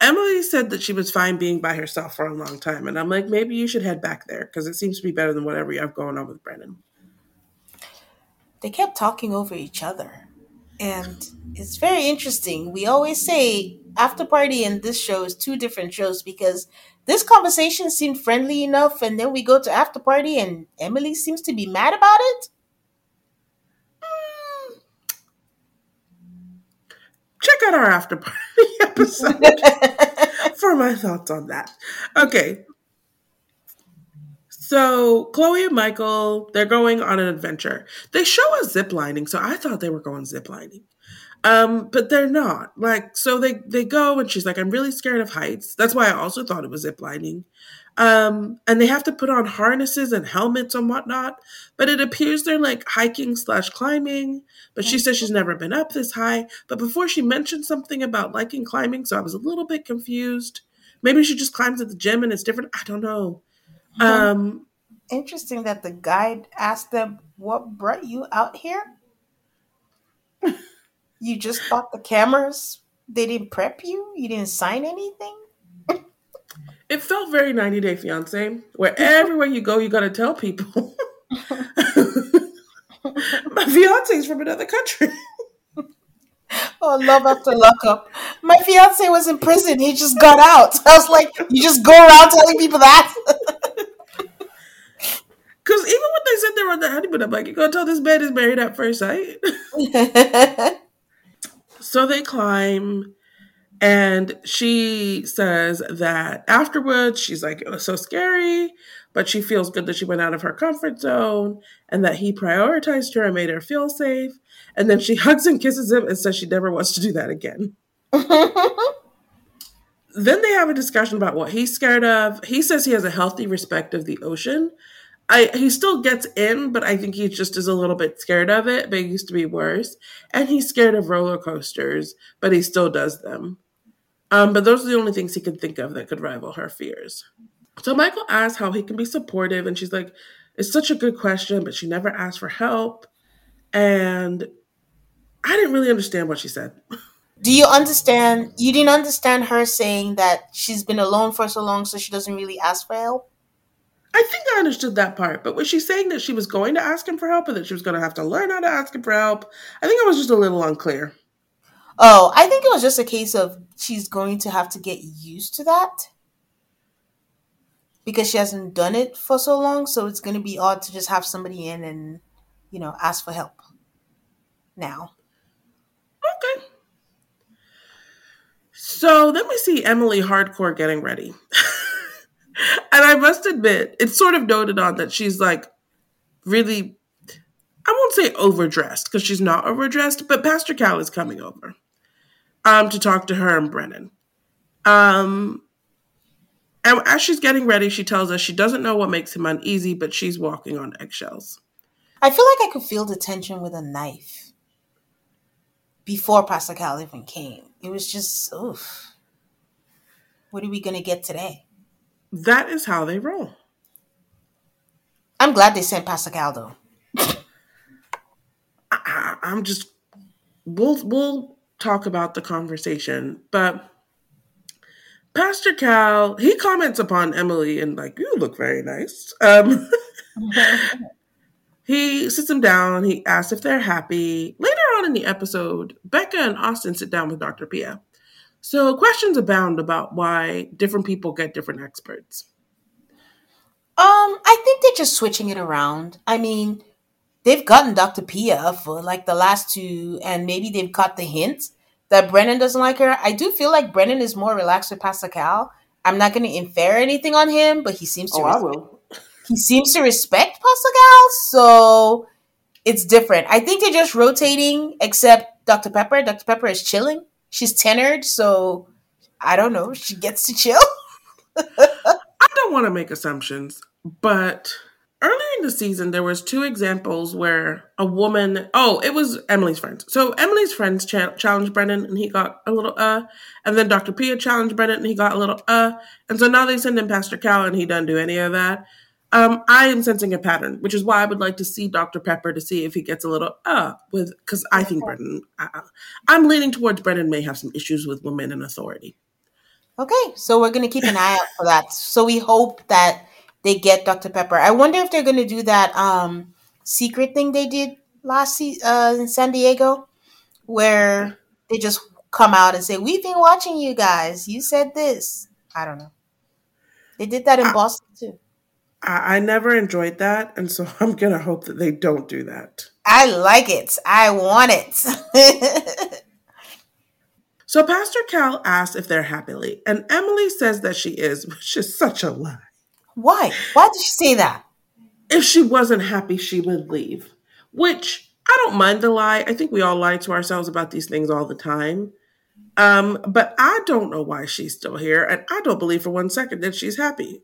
Emily said that she was fine being by herself for a long time. And I'm like, maybe you should head back there because it seems to be better than whatever you have going on with Brennan. They kept talking over each other. And it's very interesting. We always say After Party and this show is two different shows because this conversation seemed friendly enough, and then we go to After Party and Emily seems to be mad about it. Hmm. Check out our After Party *laughs* episode *laughs* for my thoughts on that. Okay. So Chloe and Michael, they're going on an adventure. They show us zip lining, so I thought they were going zip lining. Um, but they're not. Like, so they they go and she's like, I'm really scared of heights. That's why I also thought it was zip lining. Um, and they have to put on harnesses and helmets and whatnot. But it appears they're like hiking slash climbing. But she says she's never been up this high. But before she mentioned something about liking climbing, so I was a little bit confused. Maybe she just climbs at the gym and it's different. I don't know. Um, Interesting that the guide asked them, What brought you out here? you just bought the cameras? They didn't prep you? You didn't sign anything? it felt very 90 Day Fiance, where everywhere you go, you got to tell people. My fiance's from another country. Oh, love after lockup. My fiance was in prison. He just got out. I was like, you just go around telling people that? Because even when they said they were on the honeymoon, I'm like, you gonna tell this man is married at first sight? *laughs* so they climb, and she says that afterwards, she's like, it was so scary, but she feels good that she went out of her comfort zone and that he prioritized her and made her feel safe. And then she *laughs* hugs and kisses him and says she never wants to do that again. *laughs* then they have a discussion about what he's scared of. He says he has a healthy respect of the ocean. I he still gets in, but I think he just is a little bit scared of it. But it used to be worse, and he's scared of roller coasters, but he still does them. Um, but those are the only things he can think of that could rival her fears. So Michael asks how he can be supportive, and she's like, "It's such a good question, but she never asked for help." And I didn't really understand what she said. Do you understand? You didn't understand her saying that she's been alone for so long, so she doesn't really ask for help? I think I understood that part, but was she saying that she was going to ask him for help or that she was going to have to learn how to ask him for help? I think it was just a little unclear. Oh, I think it was just a case of she's going to have to get used to that because she hasn't done it for so long. So it's going to be odd to just have somebody in and, you know, ask for help now. Okay. So then we see Emily hardcore getting ready. *laughs* and I must admit, it's sort of noted on that she's like really, I won't say overdressed because she's not overdressed, but Pastor Cal is coming over um, to talk to her and Brennan. Um, and as she's getting ready, she tells us she doesn't know what makes him uneasy, but she's walking on eggshells. I feel like I could feel the tension with a knife before Pastor Cal even came. It was just, oof. What are we going to get today? That is how they roll. I'm glad they sent Pastor Cal though. I, I'm just we'll we'll talk about the conversation, but Pastor Cal he comments upon Emily and like you look very nice. Um, *laughs* he sits them down. He asks if they're happy. Later on in the episode, Becca and Austin sit down with Dr. Pia. So questions abound about why different people get different experts. Um, I think they're just switching it around. I mean, they've gotten Dr. Pia for like the last two, and maybe they've caught the hint that Brennan doesn't like her. I do feel like Brennan is more relaxed with Pastor Cal. I'm not going to infer anything on him, but he seems to. Oh, I will. He seems to respect Pastor Cal, so it's different. I think they're just rotating, except Dr. Pepper. Dr. Pepper is chilling she's tenured, so I don't know. She gets to chill. *laughs* I don't want to make assumptions, but earlier in the season there was two examples where a woman oh it was emily's friends so emily's friends cha- challenged brennan and he got a little uh and then dr pia challenged brennan and he got a little uh and so now they send in pastor cal and he doesn't do any of that um, I am sensing a pattern, which is why I would like to see Dr. Pepper to see if he gets a little uh with because I think Brennan. I, I'm leaning towards Brennan may have some issues with women in authority. Okay, so we're gonna keep an eye out for that. So we hope that they get Dr. Pepper. I wonder if they're gonna do that um secret thing they did last uh, in San Diego, where they just come out and say, "We've been watching you guys. You said this." I don't know. They did that in I, Boston. I, I never enjoyed that, and so *laughs* I'm gonna hope that they don't do that. I like it. I want it. *laughs* so Pastor Cal asks if they're happily, and Emily says that she is, *laughs* which is such a lie. Why? Why did she say that? If she wasn't happy, she would leave. Which I don't mind the lie. I think we all lie to ourselves about these things all the time. Um, but I don't know why she's still here, and I don't believe for one second that she's happy.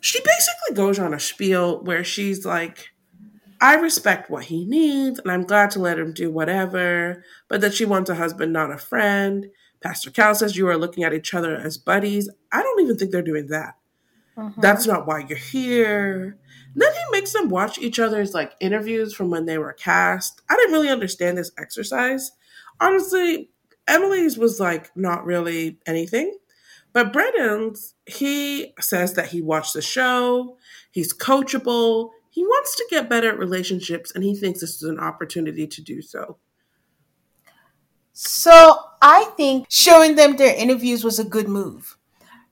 She basically goes on a spiel where she's like, I respect what he needs, and I'm glad to let him do whatever, but that she wants a husband, not a friend. Pastor Cal says you are looking at each other as buddies. I don't even think they're doing that. Mm-hmm. That's not why you're here. And then he makes them watch each other's like interviews from when they were cast. I didn't really understand this exercise. Honestly, Emily's was like not really anything. But Brennan's, he says that he watched the show, he's coachable, he wants to get better at relationships, and he thinks this is an opportunity to do so. So I think showing them their interviews was a good move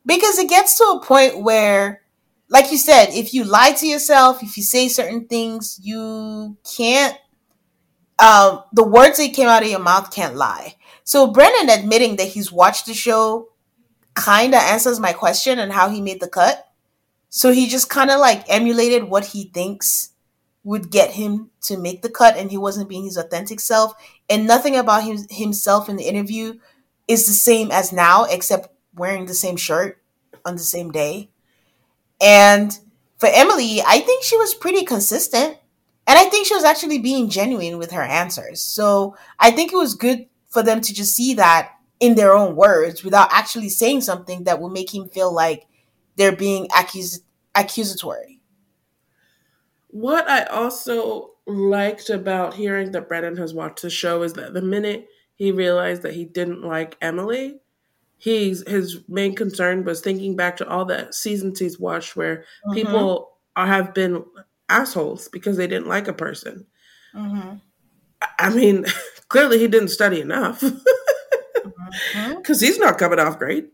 because it gets to a point where, like you said, if you lie to yourself, if you say certain things, you can't. Um, the words that came out of your mouth can't lie. So Brennan admitting that he's watched the show kind of answers my question and how he made the cut. So he just kind of like emulated what he thinks would get him to make the cut and he wasn't being his authentic self. And nothing about him, himself in the interview is the same as now except wearing the same shirt on the same day. And for emily i think she was pretty consistent. And i think she was actually being genuine with her answers. So i think it was good for them to just see that in their own words without actually saying something that will make him feel like they're being accus- accusatory what I also liked about hearing that Brennan has watched the show is that the minute he realized that he didn't like Emily, he's his main concern was thinking back to all the seasons he's watched where mm-hmm. people are, have been assholes because they didn't like a person. Mm-hmm. I mean, *laughs* clearly he didn't study enough *laughs* because mm-hmm. he's not coming off great.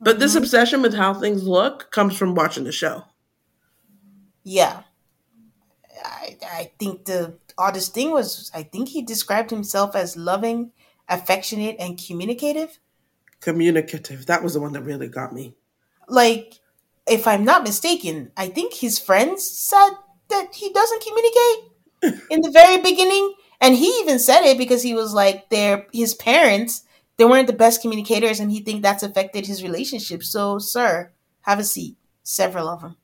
But this mm-hmm. obsession with how things look comes from watching the show. Yeah. I, I think the oddest thing was I think he described himself as loving, affectionate, and communicative. Communicative. That was the one that really got me. Like, if I'm not mistaken, I think his friends said that he doesn't communicate *laughs* in the very beginning. And he even said it because he was like, their his parents, they weren't the best communicators, and he think that's affected his relationship. So, sir, have a seat. Several of them.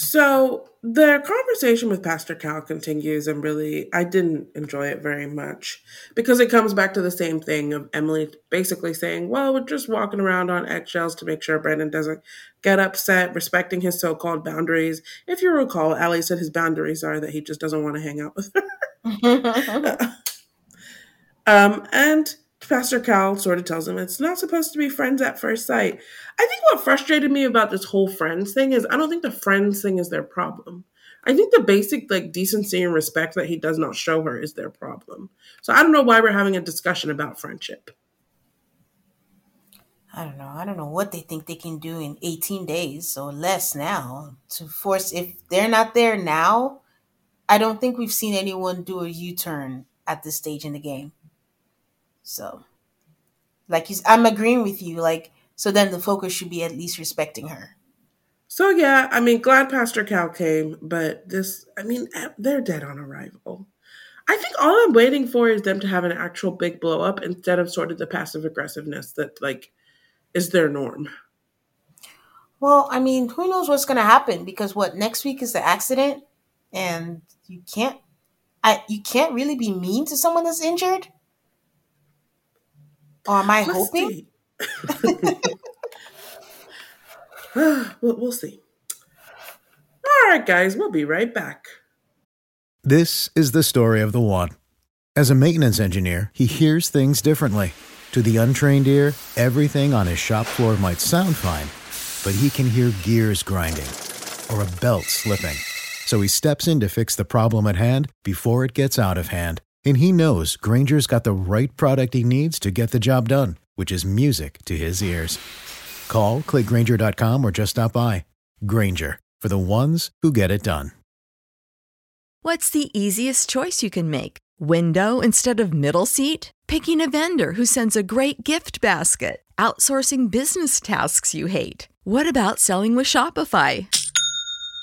So the conversation with Pastor Cal continues, and really, I didn't enjoy it very much because it comes back to the same thing of Emily basically saying, Well, we're just walking around on eggshells to make sure Brandon doesn't get upset, respecting his so called boundaries. If you recall, Allie said his boundaries are that he just doesn't want to hang out with her. *laughs* *laughs* um, and Pastor Cal sort of tells him it's not supposed to be friends at first sight. I think what frustrated me about this whole friends thing is I don't think the friends thing is their problem. I think the basic like decency and respect that he does not show her is their problem. So I don't know why we're having a discussion about friendship. I don't know. I don't know what they think they can do in 18 days or less now to force if they're not there now. I don't think we've seen anyone do a U-turn at this stage in the game. So, like, I'm agreeing with you. Like, so then the focus should be at least respecting her. So yeah, I mean, glad Pastor Cal came, but this, I mean, eh, they're dead on arrival. I think all I'm waiting for is them to have an actual big blow up instead of sort of the passive aggressiveness that like is their norm. Well, I mean, who knows what's going to happen because what next week is the accident and you can't I you can't really be mean to someone that's injured. Or am I Let's hoping? *laughs* *sighs* we'll, we'll see. All right, guys, we'll be right back. This is the story of the one. As a maintenance engineer, he hears things differently. To the untrained ear, everything on his shop floor might sound fine, but he can hear gears grinding or a belt slipping. So he steps in to fix the problem at hand before it gets out of hand. And he knows Grainger's got the right product he needs to get the job done, which is music to his ears. Call, clickgrainger.com, or just stop by. Granger, for the ones who get it done. What's the easiest choice you can make? Window instead of middle seat? Picking a vendor who sends a great gift basket? outsourcing business tasks you hate? What about selling with Shopify?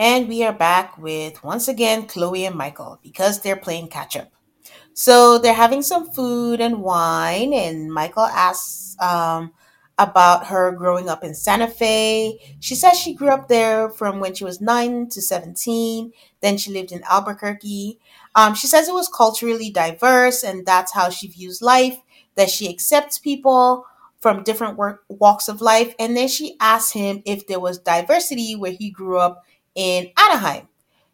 And we are back with once again Chloe and Michael because they're playing catch up. So they're having some food and wine, and Michael asks um, about her growing up in Santa Fe. She says she grew up there from when she was 9 to 17. Then she lived in Albuquerque. Um, she says it was culturally diverse, and that's how she views life, that she accepts people from different work, walks of life. And then she asks him if there was diversity where he grew up in Anaheim.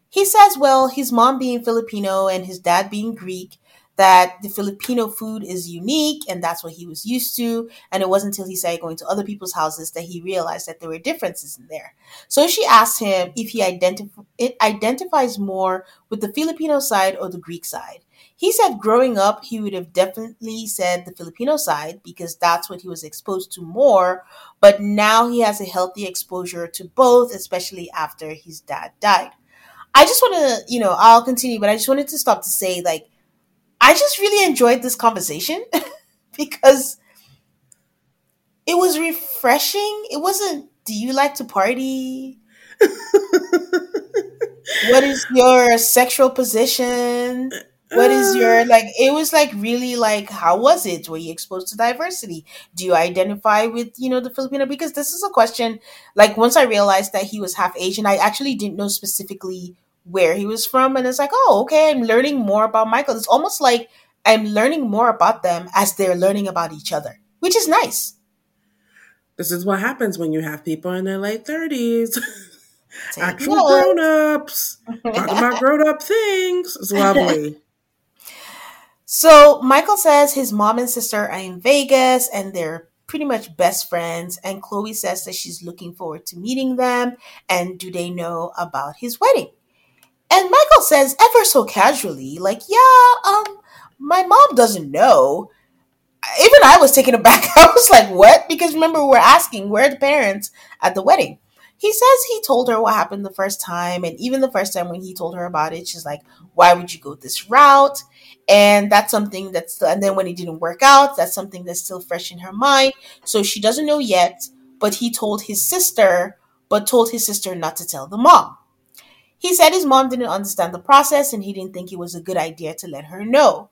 He says, well, his mom being Filipino and his dad being Greek, that the Filipino food is unique and that's what he was used to. And it wasn't until he started going to other people's houses that he realized that there were differences in there. So she asked him if he identif- identifies more with the Filipino side or the Greek side. He said growing up, he would have definitely said the Filipino side because that's what he was exposed to more. But now he has a healthy exposure to both, especially after his dad died. I just want to, you know, I'll continue, but I just wanted to stop to say, like, I just really enjoyed this conversation *laughs* because it was refreshing. It wasn't, do you like to party? *laughs* what is your sexual position? What is your like? It was like really like, how was it? Were you exposed to diversity? Do you identify with you know the Filipino? Because this is a question. Like once I realized that he was half Asian, I actually didn't know specifically where he was from, and it's like, oh, okay, I'm learning more about Michael. It's almost like I'm learning more about them as they're learning about each other, which is nice. This is what happens when you have people in their late thirties. *laughs* Actual grown ups talking about *laughs* grown up things. It's lovely. So Michael says his mom and sister are in Vegas and they're pretty much best friends. And Chloe says that she's looking forward to meeting them. And do they know about his wedding? And Michael says, ever so casually, like, yeah, um, my mom doesn't know. Even I was taken aback. *laughs* I was like, what? Because remember, we we're asking, where are the parents at the wedding? He says he told her what happened the first time. And even the first time when he told her about it, she's like, why would you go this route? And that's something that's, and then when it didn't work out, that's something that's still fresh in her mind. So she doesn't know yet, but he told his sister, but told his sister not to tell the mom. He said his mom didn't understand the process and he didn't think it was a good idea to let her know.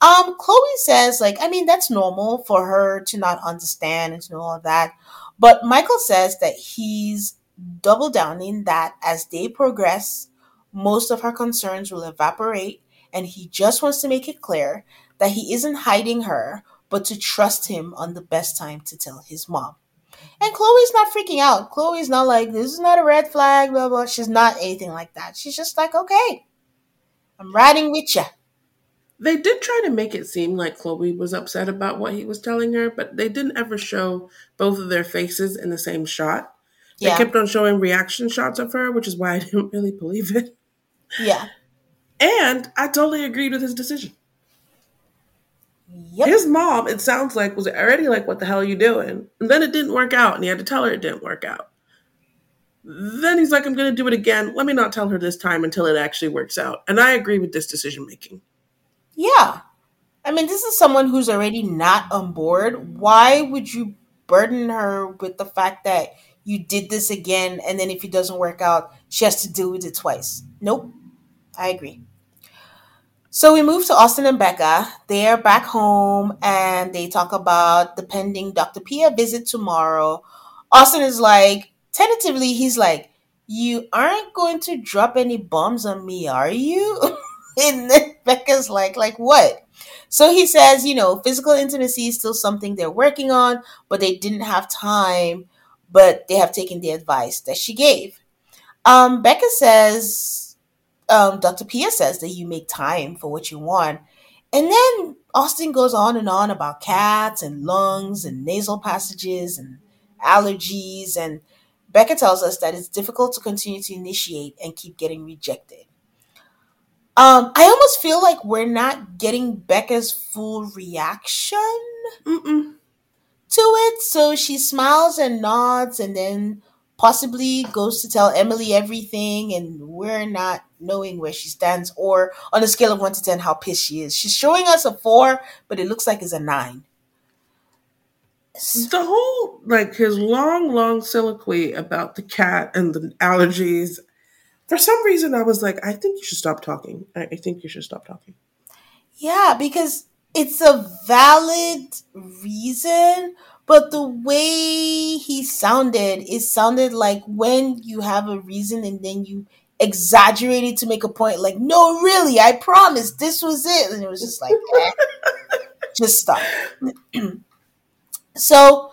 Um, Chloe says, like, I mean, that's normal for her to not understand and to know all that. But Michael says that he's double downing that as they progress, most of her concerns will evaporate and he just wants to make it clear that he isn't hiding her, but to trust him on the best time to tell his mom. And Chloe's not freaking out. Chloe's not like, this is not a red flag, blah, blah. She's not anything like that. She's just like, okay, I'm riding with you. They did try to make it seem like Chloe was upset about what he was telling her, but they didn't ever show both of their faces in the same shot. They yeah. kept on showing reaction shots of her, which is why I didn't really believe it. Yeah. And I totally agreed with his decision. Yep. His mom, it sounds like, was already like, What the hell are you doing? And then it didn't work out, and he had to tell her it didn't work out. Then he's like, I'm going to do it again. Let me not tell her this time until it actually works out. And I agree with this decision making. Yeah. I mean, this is someone who's already not on board. Why would you burden her with the fact that you did this again and then if it doesn't work out, she has to deal with it twice? Nope. I agree. So we move to Austin and Becca. They're back home and they talk about the pending Dr. Pia visit tomorrow. Austin is like, tentatively, he's like, You aren't going to drop any bombs on me, are you? *laughs* and then Becca's like, Like what? So he says, you know, physical intimacy is still something they're working on, but they didn't have time, but they have taken the advice that she gave. Um, Becca says, um, Dr. Pia says that you make time for what you want. And then Austin goes on and on about cats and lungs and nasal passages and allergies. And Becca tells us that it's difficult to continue to initiate and keep getting rejected. Um, I almost feel like we're not getting Becca's full reaction Mm-mm. to it. So she smiles and nods and then possibly goes to tell Emily everything, and we're not knowing where she stands or on a scale of 1 to 10 how pissed she is. She's showing us a 4, but it looks like it's a 9. The whole like his long, long soliloquy about the cat and the allergies. For some reason, I was like, I think you should stop talking. I, I think you should stop talking. Yeah, because it's a valid reason, but the way he sounded, it sounded like when you have a reason and then you exaggerate it to make a point, like, no, really, I promise this was it. And it was just like, eh, *laughs* just stop. so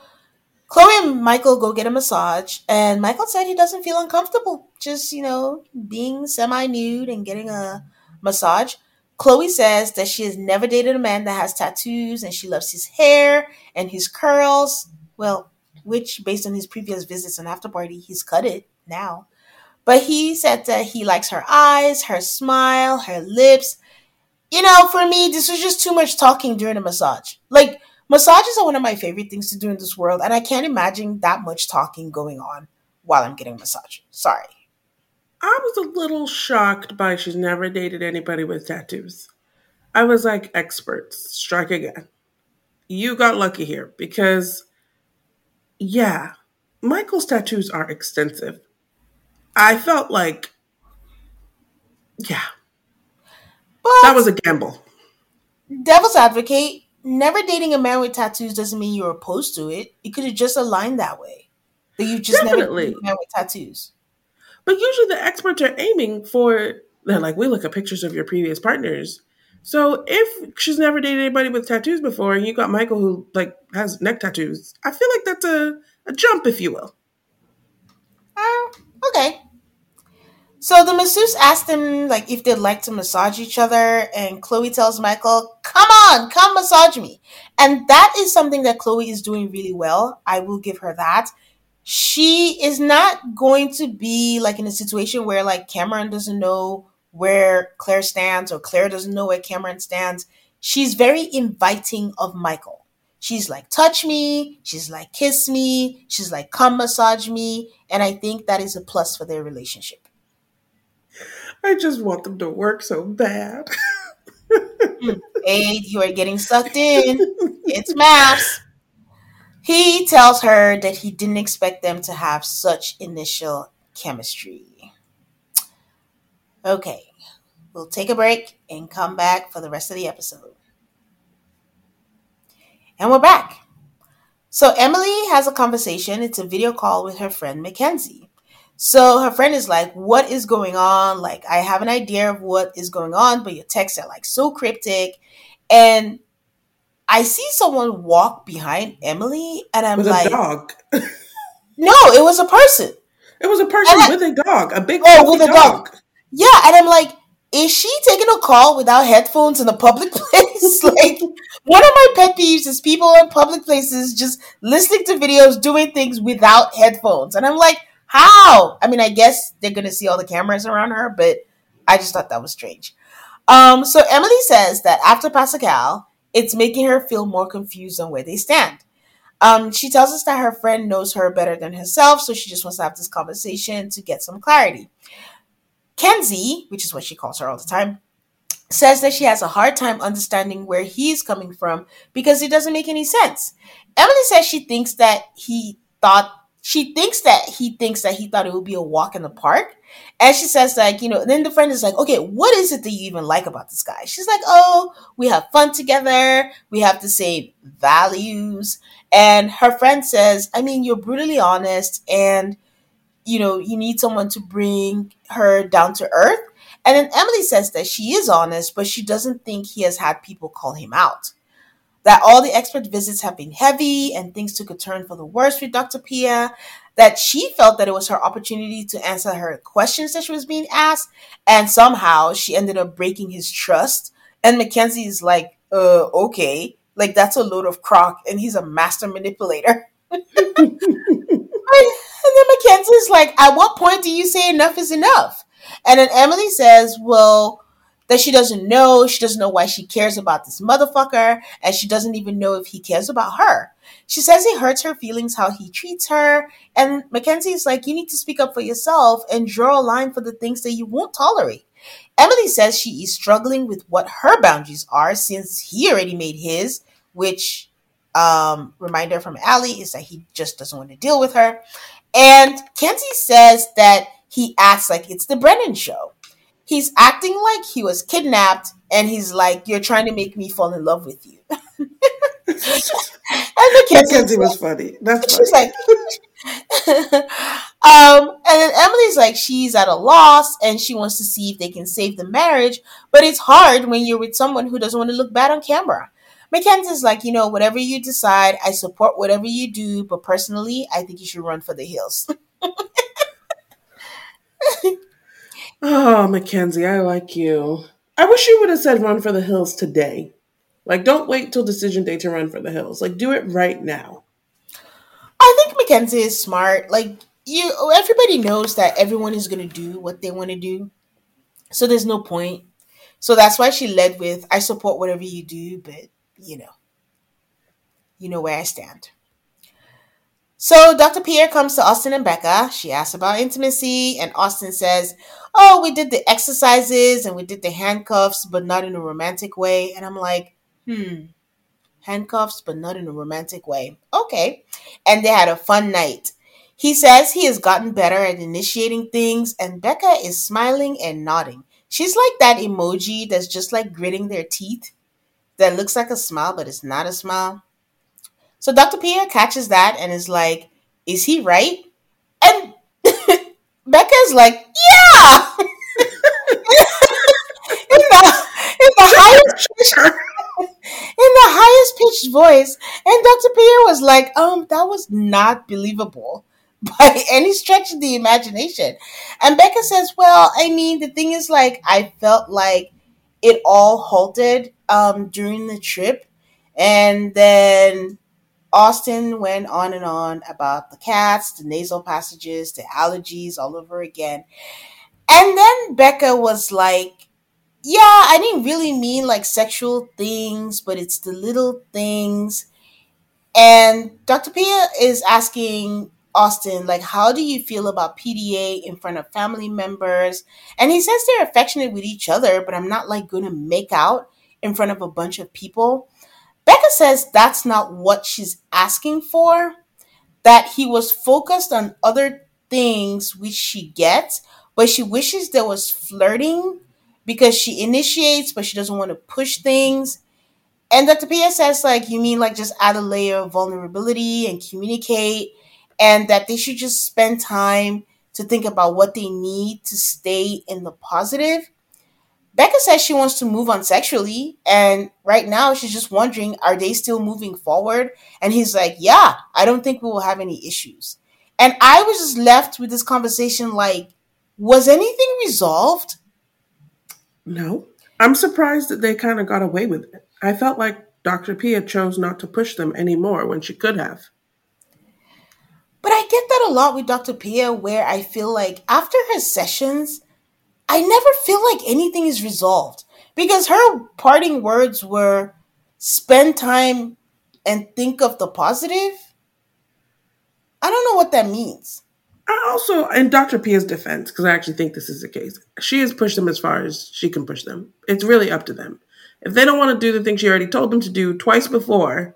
Chloe and Michael go get a massage, and Michael said he doesn't feel uncomfortable just, you know, being semi nude and getting a massage. Chloe says that she has never dated a man that has tattoos and she loves his hair and his curls. Well, which, based on his previous visits and after party, he's cut it now. But he said that he likes her eyes, her smile, her lips. You know, for me, this was just too much talking during a massage. Like, massages are one of my favorite things to do in this world, and I can't imagine that much talking going on while I'm getting a massage. Sorry. I was a little shocked by she's never dated anybody with tattoos. I was like, experts, strike again. You got lucky here because, yeah, Michael's tattoos are extensive. I felt like, yeah, But that was a gamble. devil's advocate, never dating a man with tattoos doesn't mean you're opposed to it. You could have just aligned that way. That you just never Definitely. dated a man with tattoos. But usually the experts are aiming for, they're like, we look at pictures of your previous partners. So if she's never dated anybody with tattoos before, and you got Michael who like has neck tattoos, I feel like that's a, a jump, if you will. Oh, okay. So the masseuse asked them like if they'd like to massage each other, and Chloe tells Michael, "Come on, come massage me." And that is something that Chloe is doing really well. I will give her that. She is not going to be like in a situation where like Cameron doesn't know where Claire stands or Claire doesn't know where Cameron stands. She's very inviting of Michael. She's like, touch me. She's like, kiss me. She's like, come massage me. And I think that is a plus for their relationship. I just want them to work so bad. *laughs* Mm, Aid, you are getting sucked in. It's MAFS. He tells her that he didn't expect them to have such initial chemistry. Okay, we'll take a break and come back for the rest of the episode. And we're back. So Emily has a conversation. It's a video call with her friend Mackenzie. So her friend is like, What is going on? Like, I have an idea of what is going on, but your texts are like so cryptic. And I see someone walk behind Emily, and I'm with like, a dog. *laughs* No, it was a person. It was a person I- with a dog, a big Oh, with a dog. Yeah, and I'm like, is she taking a call without headphones in a public *laughs* place? like, one of my pet peeves is people in public places just listening to videos doing things without headphones. And I'm like, how? I mean, I guess they're going to see all the cameras around her, but I just thought that was strange. Um, so Emily says that after Pascal, it's making her feel more confused on where they stand. Um, she tells us that her friend knows her better than herself, so she just wants to have this conversation to get some clarity. Kenzie, which is what she calls her all the time, says that she has a hard time understanding where he's coming from because it doesn't make any sense. Emily says she thinks that he thought she thinks that he thinks that he thought it would be a walk in the park. And she says, like, you know, then the friend is like, okay, what is it that you even like about this guy? She's like, oh, we have fun together. We have the same values. And her friend says, I mean, you're brutally honest and, you know, you need someone to bring her down to earth. And then Emily says that she is honest, but she doesn't think he has had people call him out that all the expert visits have been heavy and things took a turn for the worse with Dr. Pia, that she felt that it was her opportunity to answer her questions that she was being asked, and somehow she ended up breaking his trust. And Mackenzie is like, uh, okay, like that's a load of crock, and he's a master manipulator. *laughs* and then Mackenzie's like, at what point do you say enough is enough? And then Emily says, well, that she doesn't know. She doesn't know why she cares about this motherfucker, and she doesn't even know if he cares about her. She says it hurts her feelings how he treats her, and Mackenzie is like, you need to speak up for yourself and draw a line for the things that you won't tolerate. Emily says she is struggling with what her boundaries are since he already made his, which um, reminder from Allie is that he just doesn't want to deal with her. And Kenzie says that he acts like it's the Brennan show he's acting like he was kidnapped and he's like, You're trying to make me fall in love with you. *laughs* and the Mackenzie was funny. That's she's funny. like *laughs* um and then Emily's like she's at a loss and she wants to see if they can save the marriage, but it's hard when you're with someone who doesn't want to look bad on camera. Mackenzie's like, you know, whatever you decide, I support whatever you do, but personally, I think you should run for the hills. *laughs* Oh, Mackenzie, I like you. I wish you would have said run for the hills today. Like, don't wait till decision day to run for the hills. Like, do it right now. I think Mackenzie is smart. Like, you, everybody knows that everyone is going to do what they want to do. So there's no point. So that's why she led with, I support whatever you do, but, you know, you know where I stand. So Dr. Pia comes to Austin and Becca. She asks about intimacy, and Austin says, Oh, we did the exercises and we did the handcuffs, but not in a romantic way. And I'm like, Hmm, handcuffs, but not in a romantic way. Okay. And they had a fun night. He says he has gotten better at initiating things, and Becca is smiling and nodding. She's like that emoji that's just like gritting their teeth that looks like a smile, but it's not a smile. So Dr. Pia catches that and is like, Is he right? And Becca's like, Yeah! *laughs* in, the, in the highest pitched, *laughs* in the highest pitched voice. And Dr. Pia was like, um, that was not believable *laughs* by any stretch of the imagination. And Becca says, Well, I mean, the thing is like I felt like it all halted um during the trip. And then Austin went on and on about the cats, the nasal passages, the allergies all over again. And then Becca was like, Yeah, I didn't really mean like sexual things, but it's the little things. And Dr. Pia is asking Austin, like, how do you feel about PDA in front of family members? And he says they're affectionate with each other, but I'm not like going to make out in front of a bunch of people. Becca says that's not what she's asking for, that he was focused on other things which she gets, but she wishes there was flirting because she initiates, but she doesn't want to push things. And Dr. Pia says, like, you mean like just add a layer of vulnerability and communicate, and that they should just spend time to think about what they need to stay in the positive. Becca says she wants to move on sexually, and right now she's just wondering, are they still moving forward? And he's like, yeah, I don't think we will have any issues. And I was just left with this conversation like, was anything resolved? No. I'm surprised that they kind of got away with it. I felt like Dr. Pia chose not to push them anymore when she could have. But I get that a lot with Dr. Pia, where I feel like after her sessions, I never feel like anything is resolved because her parting words were spend time and think of the positive. I don't know what that means. I also, in Dr. Pia's defense, because I actually think this is the case, she has pushed them as far as she can push them. It's really up to them. If they don't want to do the thing she already told them to do twice before,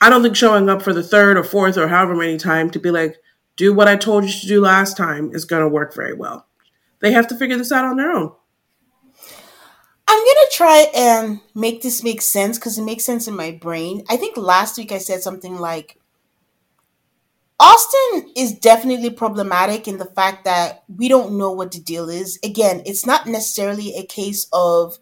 I don't think showing up for the third or fourth or however many time to be like, do what I told you to do last time is going to work very well. They have to figure this out on their own. I'm gonna try and make this make sense because it makes sense in my brain. I think last week I said something like Austin is definitely problematic in the fact that we don't know what the deal is. Again, it's not necessarily a case of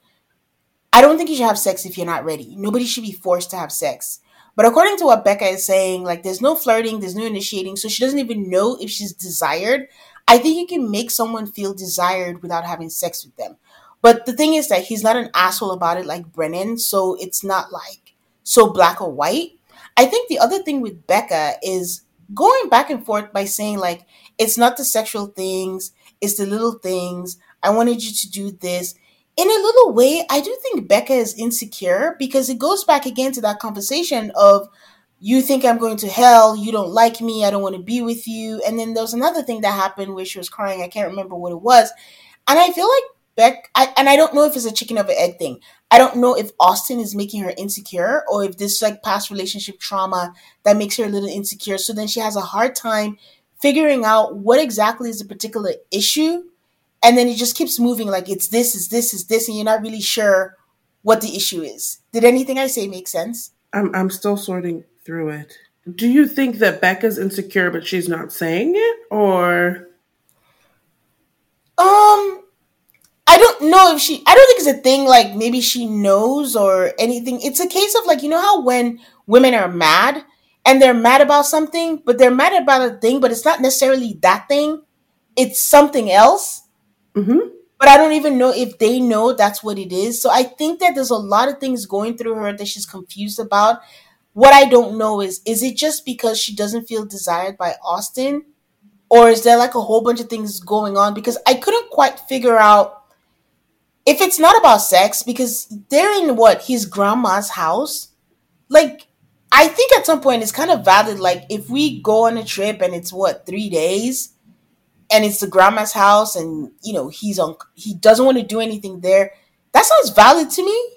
I don't think you should have sex if you're not ready. Nobody should be forced to have sex. But according to what Becca is saying, like there's no flirting, there's no initiating, so she doesn't even know if she's desired. I think you can make someone feel desired without having sex with them. But the thing is that he's not an asshole about it like Brennan, so it's not like so black or white. I think the other thing with Becca is going back and forth by saying like it's not the sexual things, it's the little things. I wanted you to do this in a little way, I do think Becca is insecure because it goes back again to that conversation of you think I'm going to hell, you don't like me, I don't want to be with you. And then there was another thing that happened where she was crying. I can't remember what it was. And I feel like Beck, I, and I don't know if it's a chicken of an egg thing. I don't know if Austin is making her insecure or if this like past relationship trauma that makes her a little insecure. So then she has a hard time figuring out what exactly is the particular issue and then it just keeps moving like it's this is this is this and you're not really sure what the issue is did anything i say make sense i'm, I'm still sorting through it do you think that becca's insecure but she's not saying it or um i don't know if she i don't think it's a thing like maybe she knows or anything it's a case of like you know how when women are mad and they're mad about something but they're mad about a thing but it's not necessarily that thing it's something else Mm-hmm. But I don't even know if they know that's what it is. So I think that there's a lot of things going through her that she's confused about. What I don't know is is it just because she doesn't feel desired by Austin? Or is there like a whole bunch of things going on? Because I couldn't quite figure out if it's not about sex, because they're in what, his grandma's house? Like, I think at some point it's kind of valid. Like, if we go on a trip and it's what, three days? and it's the grandma's house and you know he's on he doesn't want to do anything there that sounds valid to me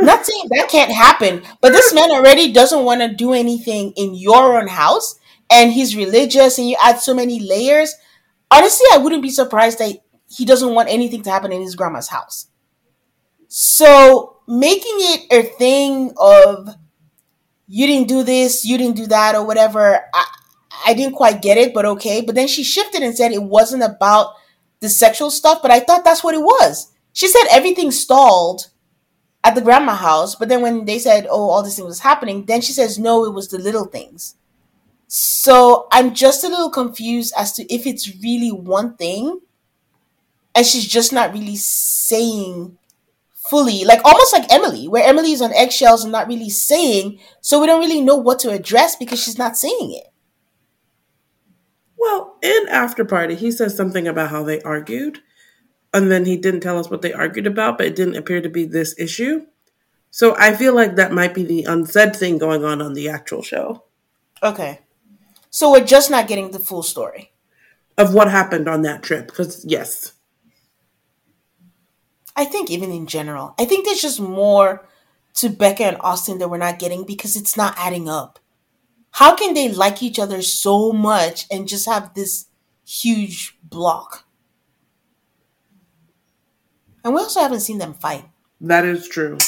not saying that can't happen but this man already doesn't want to do anything in your own house and he's religious and you add so many layers honestly i wouldn't be surprised that he doesn't want anything to happen in his grandma's house so making it a thing of you didn't do this you didn't do that or whatever I, I didn't quite get it, but okay. But then she shifted and said it wasn't about the sexual stuff, but I thought that's what it was. She said everything stalled at the grandma house, but then when they said, "Oh, all this thing was happening," then she says, "No, it was the little things." So I'm just a little confused as to if it's really one thing, and she's just not really saying fully, like almost like Emily, where Emily is on eggshells and not really saying, so we don't really know what to address because she's not saying it. Well, in After Party, he says something about how they argued, and then he didn't tell us what they argued about, but it didn't appear to be this issue. So I feel like that might be the unsaid thing going on on the actual show. Okay. So we're just not getting the full story of what happened on that trip, because yes. I think even in general, I think there's just more to Becca and Austin that we're not getting because it's not adding up how can they like each other so much and just have this huge block? And we also haven't seen them fight. That is true.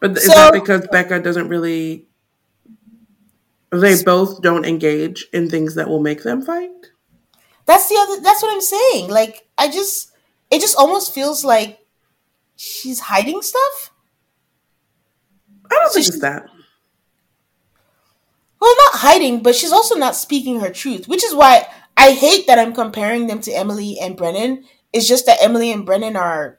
But is that because Becca doesn't really they both don't engage in things that will make them fight? That's the other that's what I'm saying. Like I just it just almost feels like she's hiding stuff. I don't so think it's that well, not hiding, but she's also not speaking her truth, which is why I hate that I'm comparing them to Emily and Brennan. It's just that Emily and Brennan are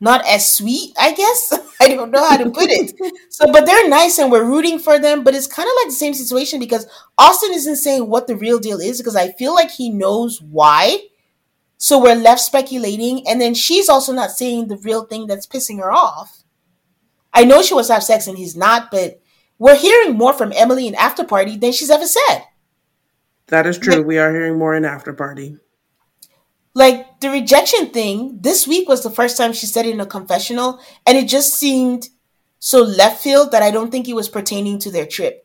not as sweet, I guess. *laughs* I don't know how to put it. So, but they're nice and we're rooting for them. But it's kind of like the same situation because Austin isn't saying what the real deal is because I feel like he knows why. So we're left speculating. And then she's also not saying the real thing that's pissing her off. I know she wants to have sex and he's not, but we're hearing more from Emily in After Party than she's ever said. That is true. we are hearing more in After Party. Like the rejection thing, this week was the first time she said it in a confessional, and it just seemed so left field that I don't think it was pertaining to their trip.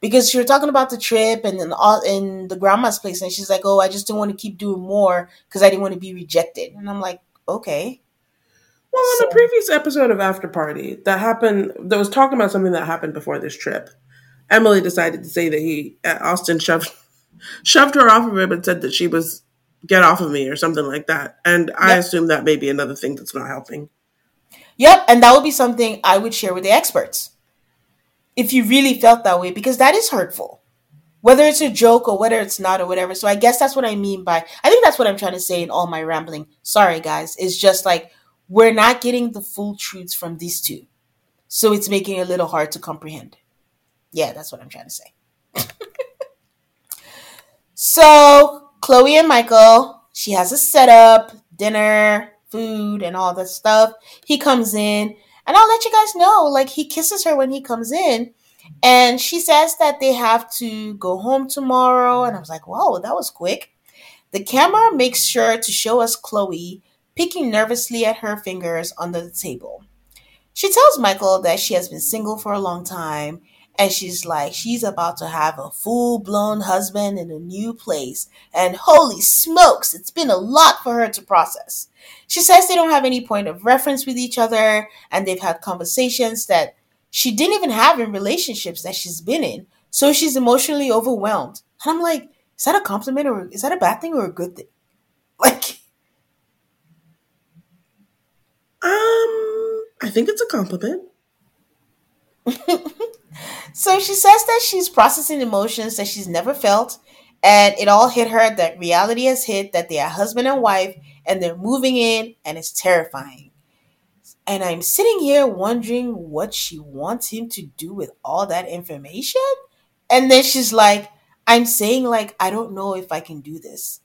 Because she was talking about the trip and then all in the grandma's place, and she's like, "Oh, I just didn't want to keep doing more because I didn't want to be rejected." And I'm like, "Okay." Well, on so, the previous episode of After Party, that happened. That was talking about something that happened before this trip. Emily decided to say that he uh, Austin shoved *laughs* shoved her off of him and said that she was get off of me or something like that. And I assume that may be another thing that's not helping. Yep, and that would be something I would share with the experts. If you really felt that way, because that is hurtful. Whether it's a joke or whether it's not or whatever. So I guess that's what I mean by I think that's what I'm trying to say in all my rambling. Sorry guys. It's just like we're not getting the full truths from these two. So it's making it a little hard to comprehend. Yeah, that's what I'm trying to say. *laughs* so Chloe and Michael, she has a setup, dinner, food and all that stuff. He comes in, and I'll let you guys know, like he kisses her when he comes in, and she says that they have to go home tomorrow. And I was like, whoa, that was quick. The camera makes sure to show us Chloe picking nervously at her fingers under the table. She tells Michael that she has been single for a long time and she's like, she's about to have a full blown husband in a new place. And holy smokes, it's been a lot for her to process. She says they don't have any point of reference with each other and they've had conversations that she didn't even have in relationships that she's been in. So she's emotionally overwhelmed. And I'm like, is that a compliment or is that a bad thing or a good thing? *laughs* Like, um, I think it's a compliment. *laughs* So she says that she's processing emotions that she's never felt, and it all hit her that reality has hit that they are husband and wife and they're moving in, and it's terrifying. And I'm sitting here wondering what she wants him to do with all that information. And then she's like, I'm saying, like, I don't know if I can do this.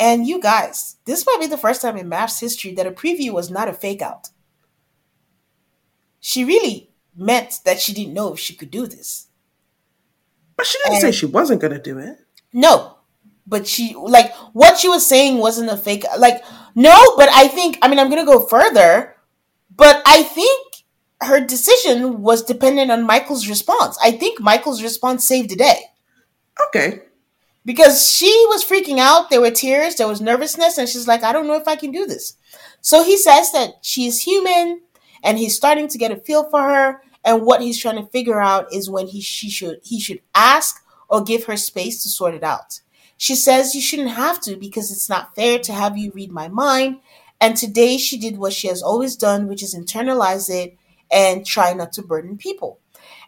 And you guys, this might be the first time in MAFS history that a preview was not a fake out. She really meant that she didn't know if she could do this. But she didn't and say she wasn't going to do it. No. But she, like, what she was saying wasn't a fake. Like, no, but I think, I mean, I'm going to go further, but I think her decision was dependent on Michael's response. I think Michael's response saved the day. Okay. Because she was freaking out. There were tears, there was nervousness, and she's like, I don't know if I can do this. So he says that she's human and he's starting to get a feel for her and what he's trying to figure out is when he she should he should ask or give her space to sort it out. She says you shouldn't have to because it's not fair to have you read my mind. And today she did what she has always done, which is internalize it and try not to burden people.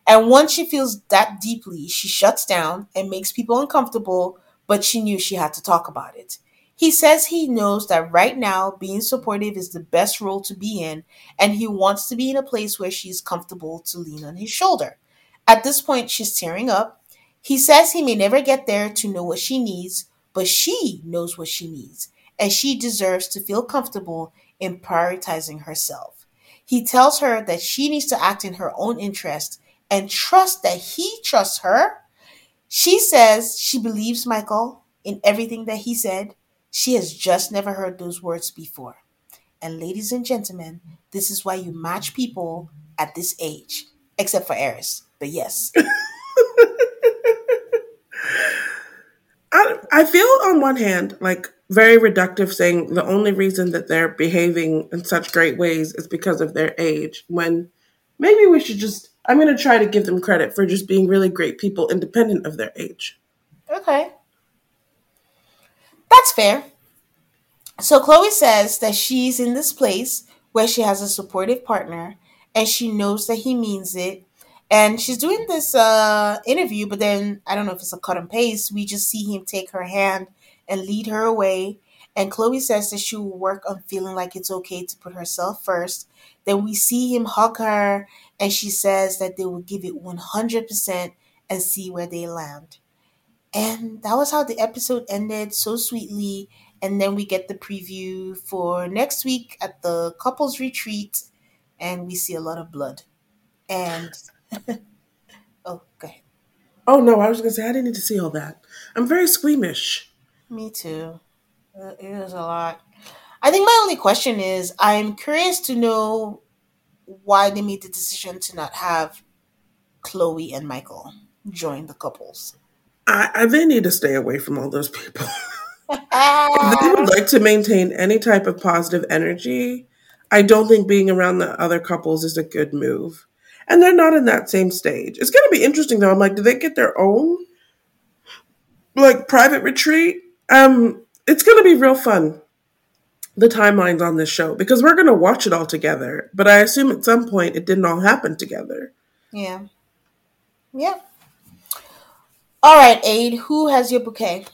And once she feels that deeply, she shuts down and makes people uncomfortable, but she knew she had to talk about it. He says he knows that right now being supportive is the best role to be in, and he wants to be in a place where she's comfortable to lean on his shoulder. At this point, she's tearing up. He says he may never get there to know what she needs, but she knows what she needs, and she deserves to feel comfortable in prioritizing herself. He tells her that she needs to act in her own interest and trust that he trusts her. She says she believes Michael in everything that he said she has just never heard those words before. And ladies and gentlemen, this is why you match people at this age, except for Airris. But yes. *laughs* I, I feel on one hand like very reductive saying the only reason that they're behaving in such great ways is because of their age when maybe we should just i'm going to try to give them credit for just being really great people independent of their age okay that's fair. So Chloe says that she's in this place where she has a supportive partner and she knows that he means it. And she's doing this uh, interview, but then I don't know if it's a cut and paste. We just see him take her hand and lead her away. And Chloe says that she will work on feeling like it's okay to put herself first. Then we see him hug her, and she says that they will give it 100% and see where they land. And that was how the episode ended so sweetly. And then we get the preview for next week at the couples retreat, and we see a lot of blood. And *laughs* oh, go ahead. Oh no, I was gonna say I didn't need to see all that. I'm very squeamish. Me too. Uh, It was a lot. I think my only question is I'm curious to know why they made the decision to not have Chloe and Michael join the couples. I, I they need to stay away from all those people. if *laughs* they would *laughs* like to maintain any type of positive energy, I don't think being around the other couples is a good move. And they're not in that same stage. It's going to be interesting though. I'm like, do they get their own like private retreat? Um, it's going to be real fun. The timelines on this show because we're going to watch it all together. But I assume at some point it didn't all happen together. Yeah. Yeah. All right, Aid, who has your bouquet?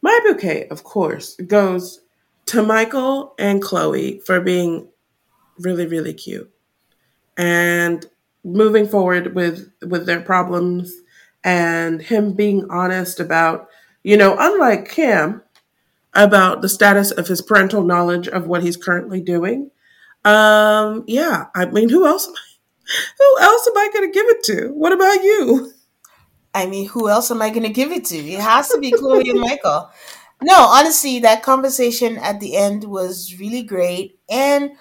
My bouquet, of course, goes to Michael and Chloe for being really, really cute and moving forward with with their problems and him being honest about, you know, unlike Cam, about the status of his parental knowledge of what he's currently doing. Um, yeah, I mean, who else? Am I, *laughs* who else am I going to give it to? What about you? I mean, who else am I going to give it to? It has to be Chloe and Michael. No, honestly, that conversation at the end was really great. And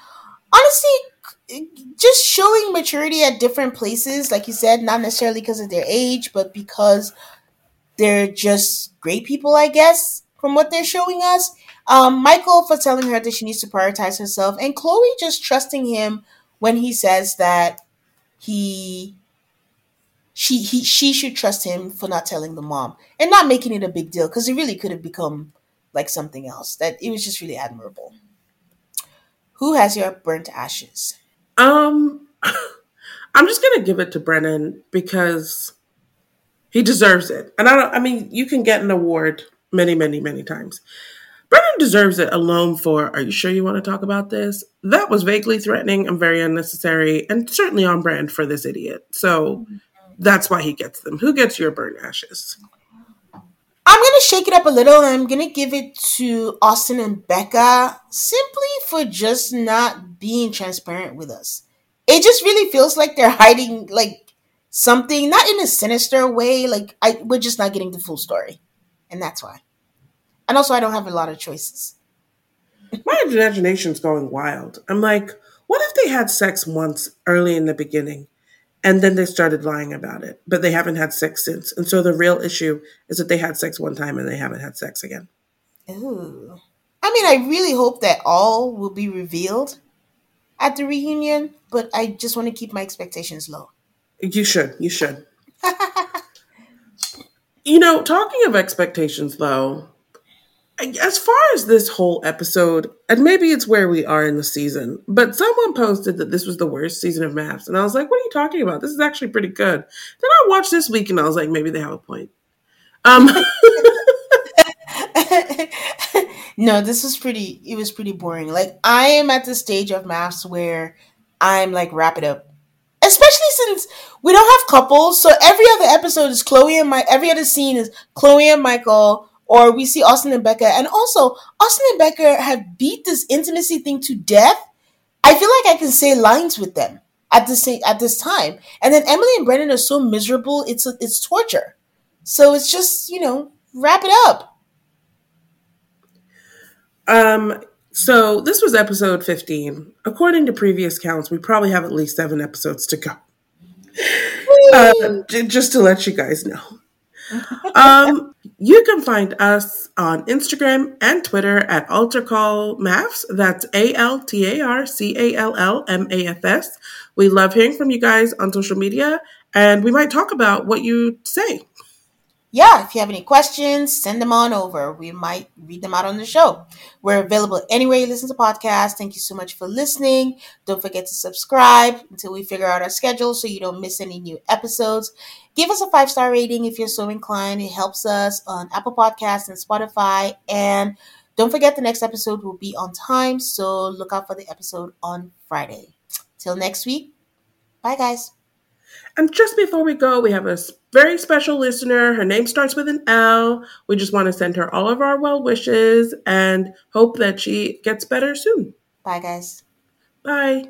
honestly, just showing maturity at different places, like you said, not necessarily because of their age, but because they're just great people, I guess, from what they're showing us. Um, Michael for telling her that she needs to prioritize herself, and Chloe just trusting him when he says that he she he she should trust him for not telling the mom and not making it a big deal because it really could have become like something else. That it was just really admirable. Who has your burnt ashes? Um, *laughs* I'm just gonna give it to Brennan because he deserves it. And I don't. I mean, you can get an award many, many, many times. Brennan deserves it alone for. Are you sure you want to talk about this? That was vaguely threatening and very unnecessary, and certainly on brand for this idiot. So that's why he gets them. Who gets your burnt ashes? I'm gonna shake it up a little and I'm gonna give it to Austin and Becca simply for just not being transparent with us. It just really feels like they're hiding like something, not in a sinister way. Like I, we're just not getting the full story, and that's why. And also, I don't have a lot of choices. My imagination's going wild. I'm like, what if they had sex once early in the beginning and then they started lying about it, but they haven't had sex since? And so the real issue is that they had sex one time and they haven't had sex again. Ooh. I mean, I really hope that all will be revealed at the reunion, but I just want to keep my expectations low. You should. You should. *laughs* you know, talking of expectations, though, as far as this whole episode, and maybe it's where we are in the season, but someone posted that this was the worst season of MAFS, and I was like, "What are you talking about? This is actually pretty good." Then I watched this week, and I was like, "Maybe they have a point." Um, *laughs* no, this was pretty. It was pretty boring. Like I am at the stage of MAFS where I'm like, wrap it up. Especially since we don't have couples, so every other episode is Chloe and my. Every other scene is Chloe and Michael, or we see Austin and Becca. And also, Austin and Becca have beat this intimacy thing to death. I feel like I can say lines with them at this at this time. And then Emily and Brennan are so miserable; it's it's torture. So it's just you know, wrap it up. Um, so this was episode 15. According to previous counts, we probably have at least seven episodes to go. Uh, just to let you guys know. Um, you can find us on Instagram and Twitter at AltarCallMAFS. That's A L T A R C A L L M A F S. We love hearing from you guys on social media, and we might talk about what you say. Yeah, if you have any questions, send them on over. We might read them out on the show. We're available anywhere you listen to podcasts. Thank you so much for listening. Don't forget to subscribe until we figure out our schedule so you don't miss any new episodes. Give us a five star rating if you're so inclined. It helps us on Apple Podcasts and Spotify. And don't forget the next episode will be on time. So look out for the episode on Friday. Till next week. Bye, guys. And just before we go, we have a very special listener. Her name starts with an L. We just want to send her all of our well wishes and hope that she gets better soon. Bye, guys. Bye.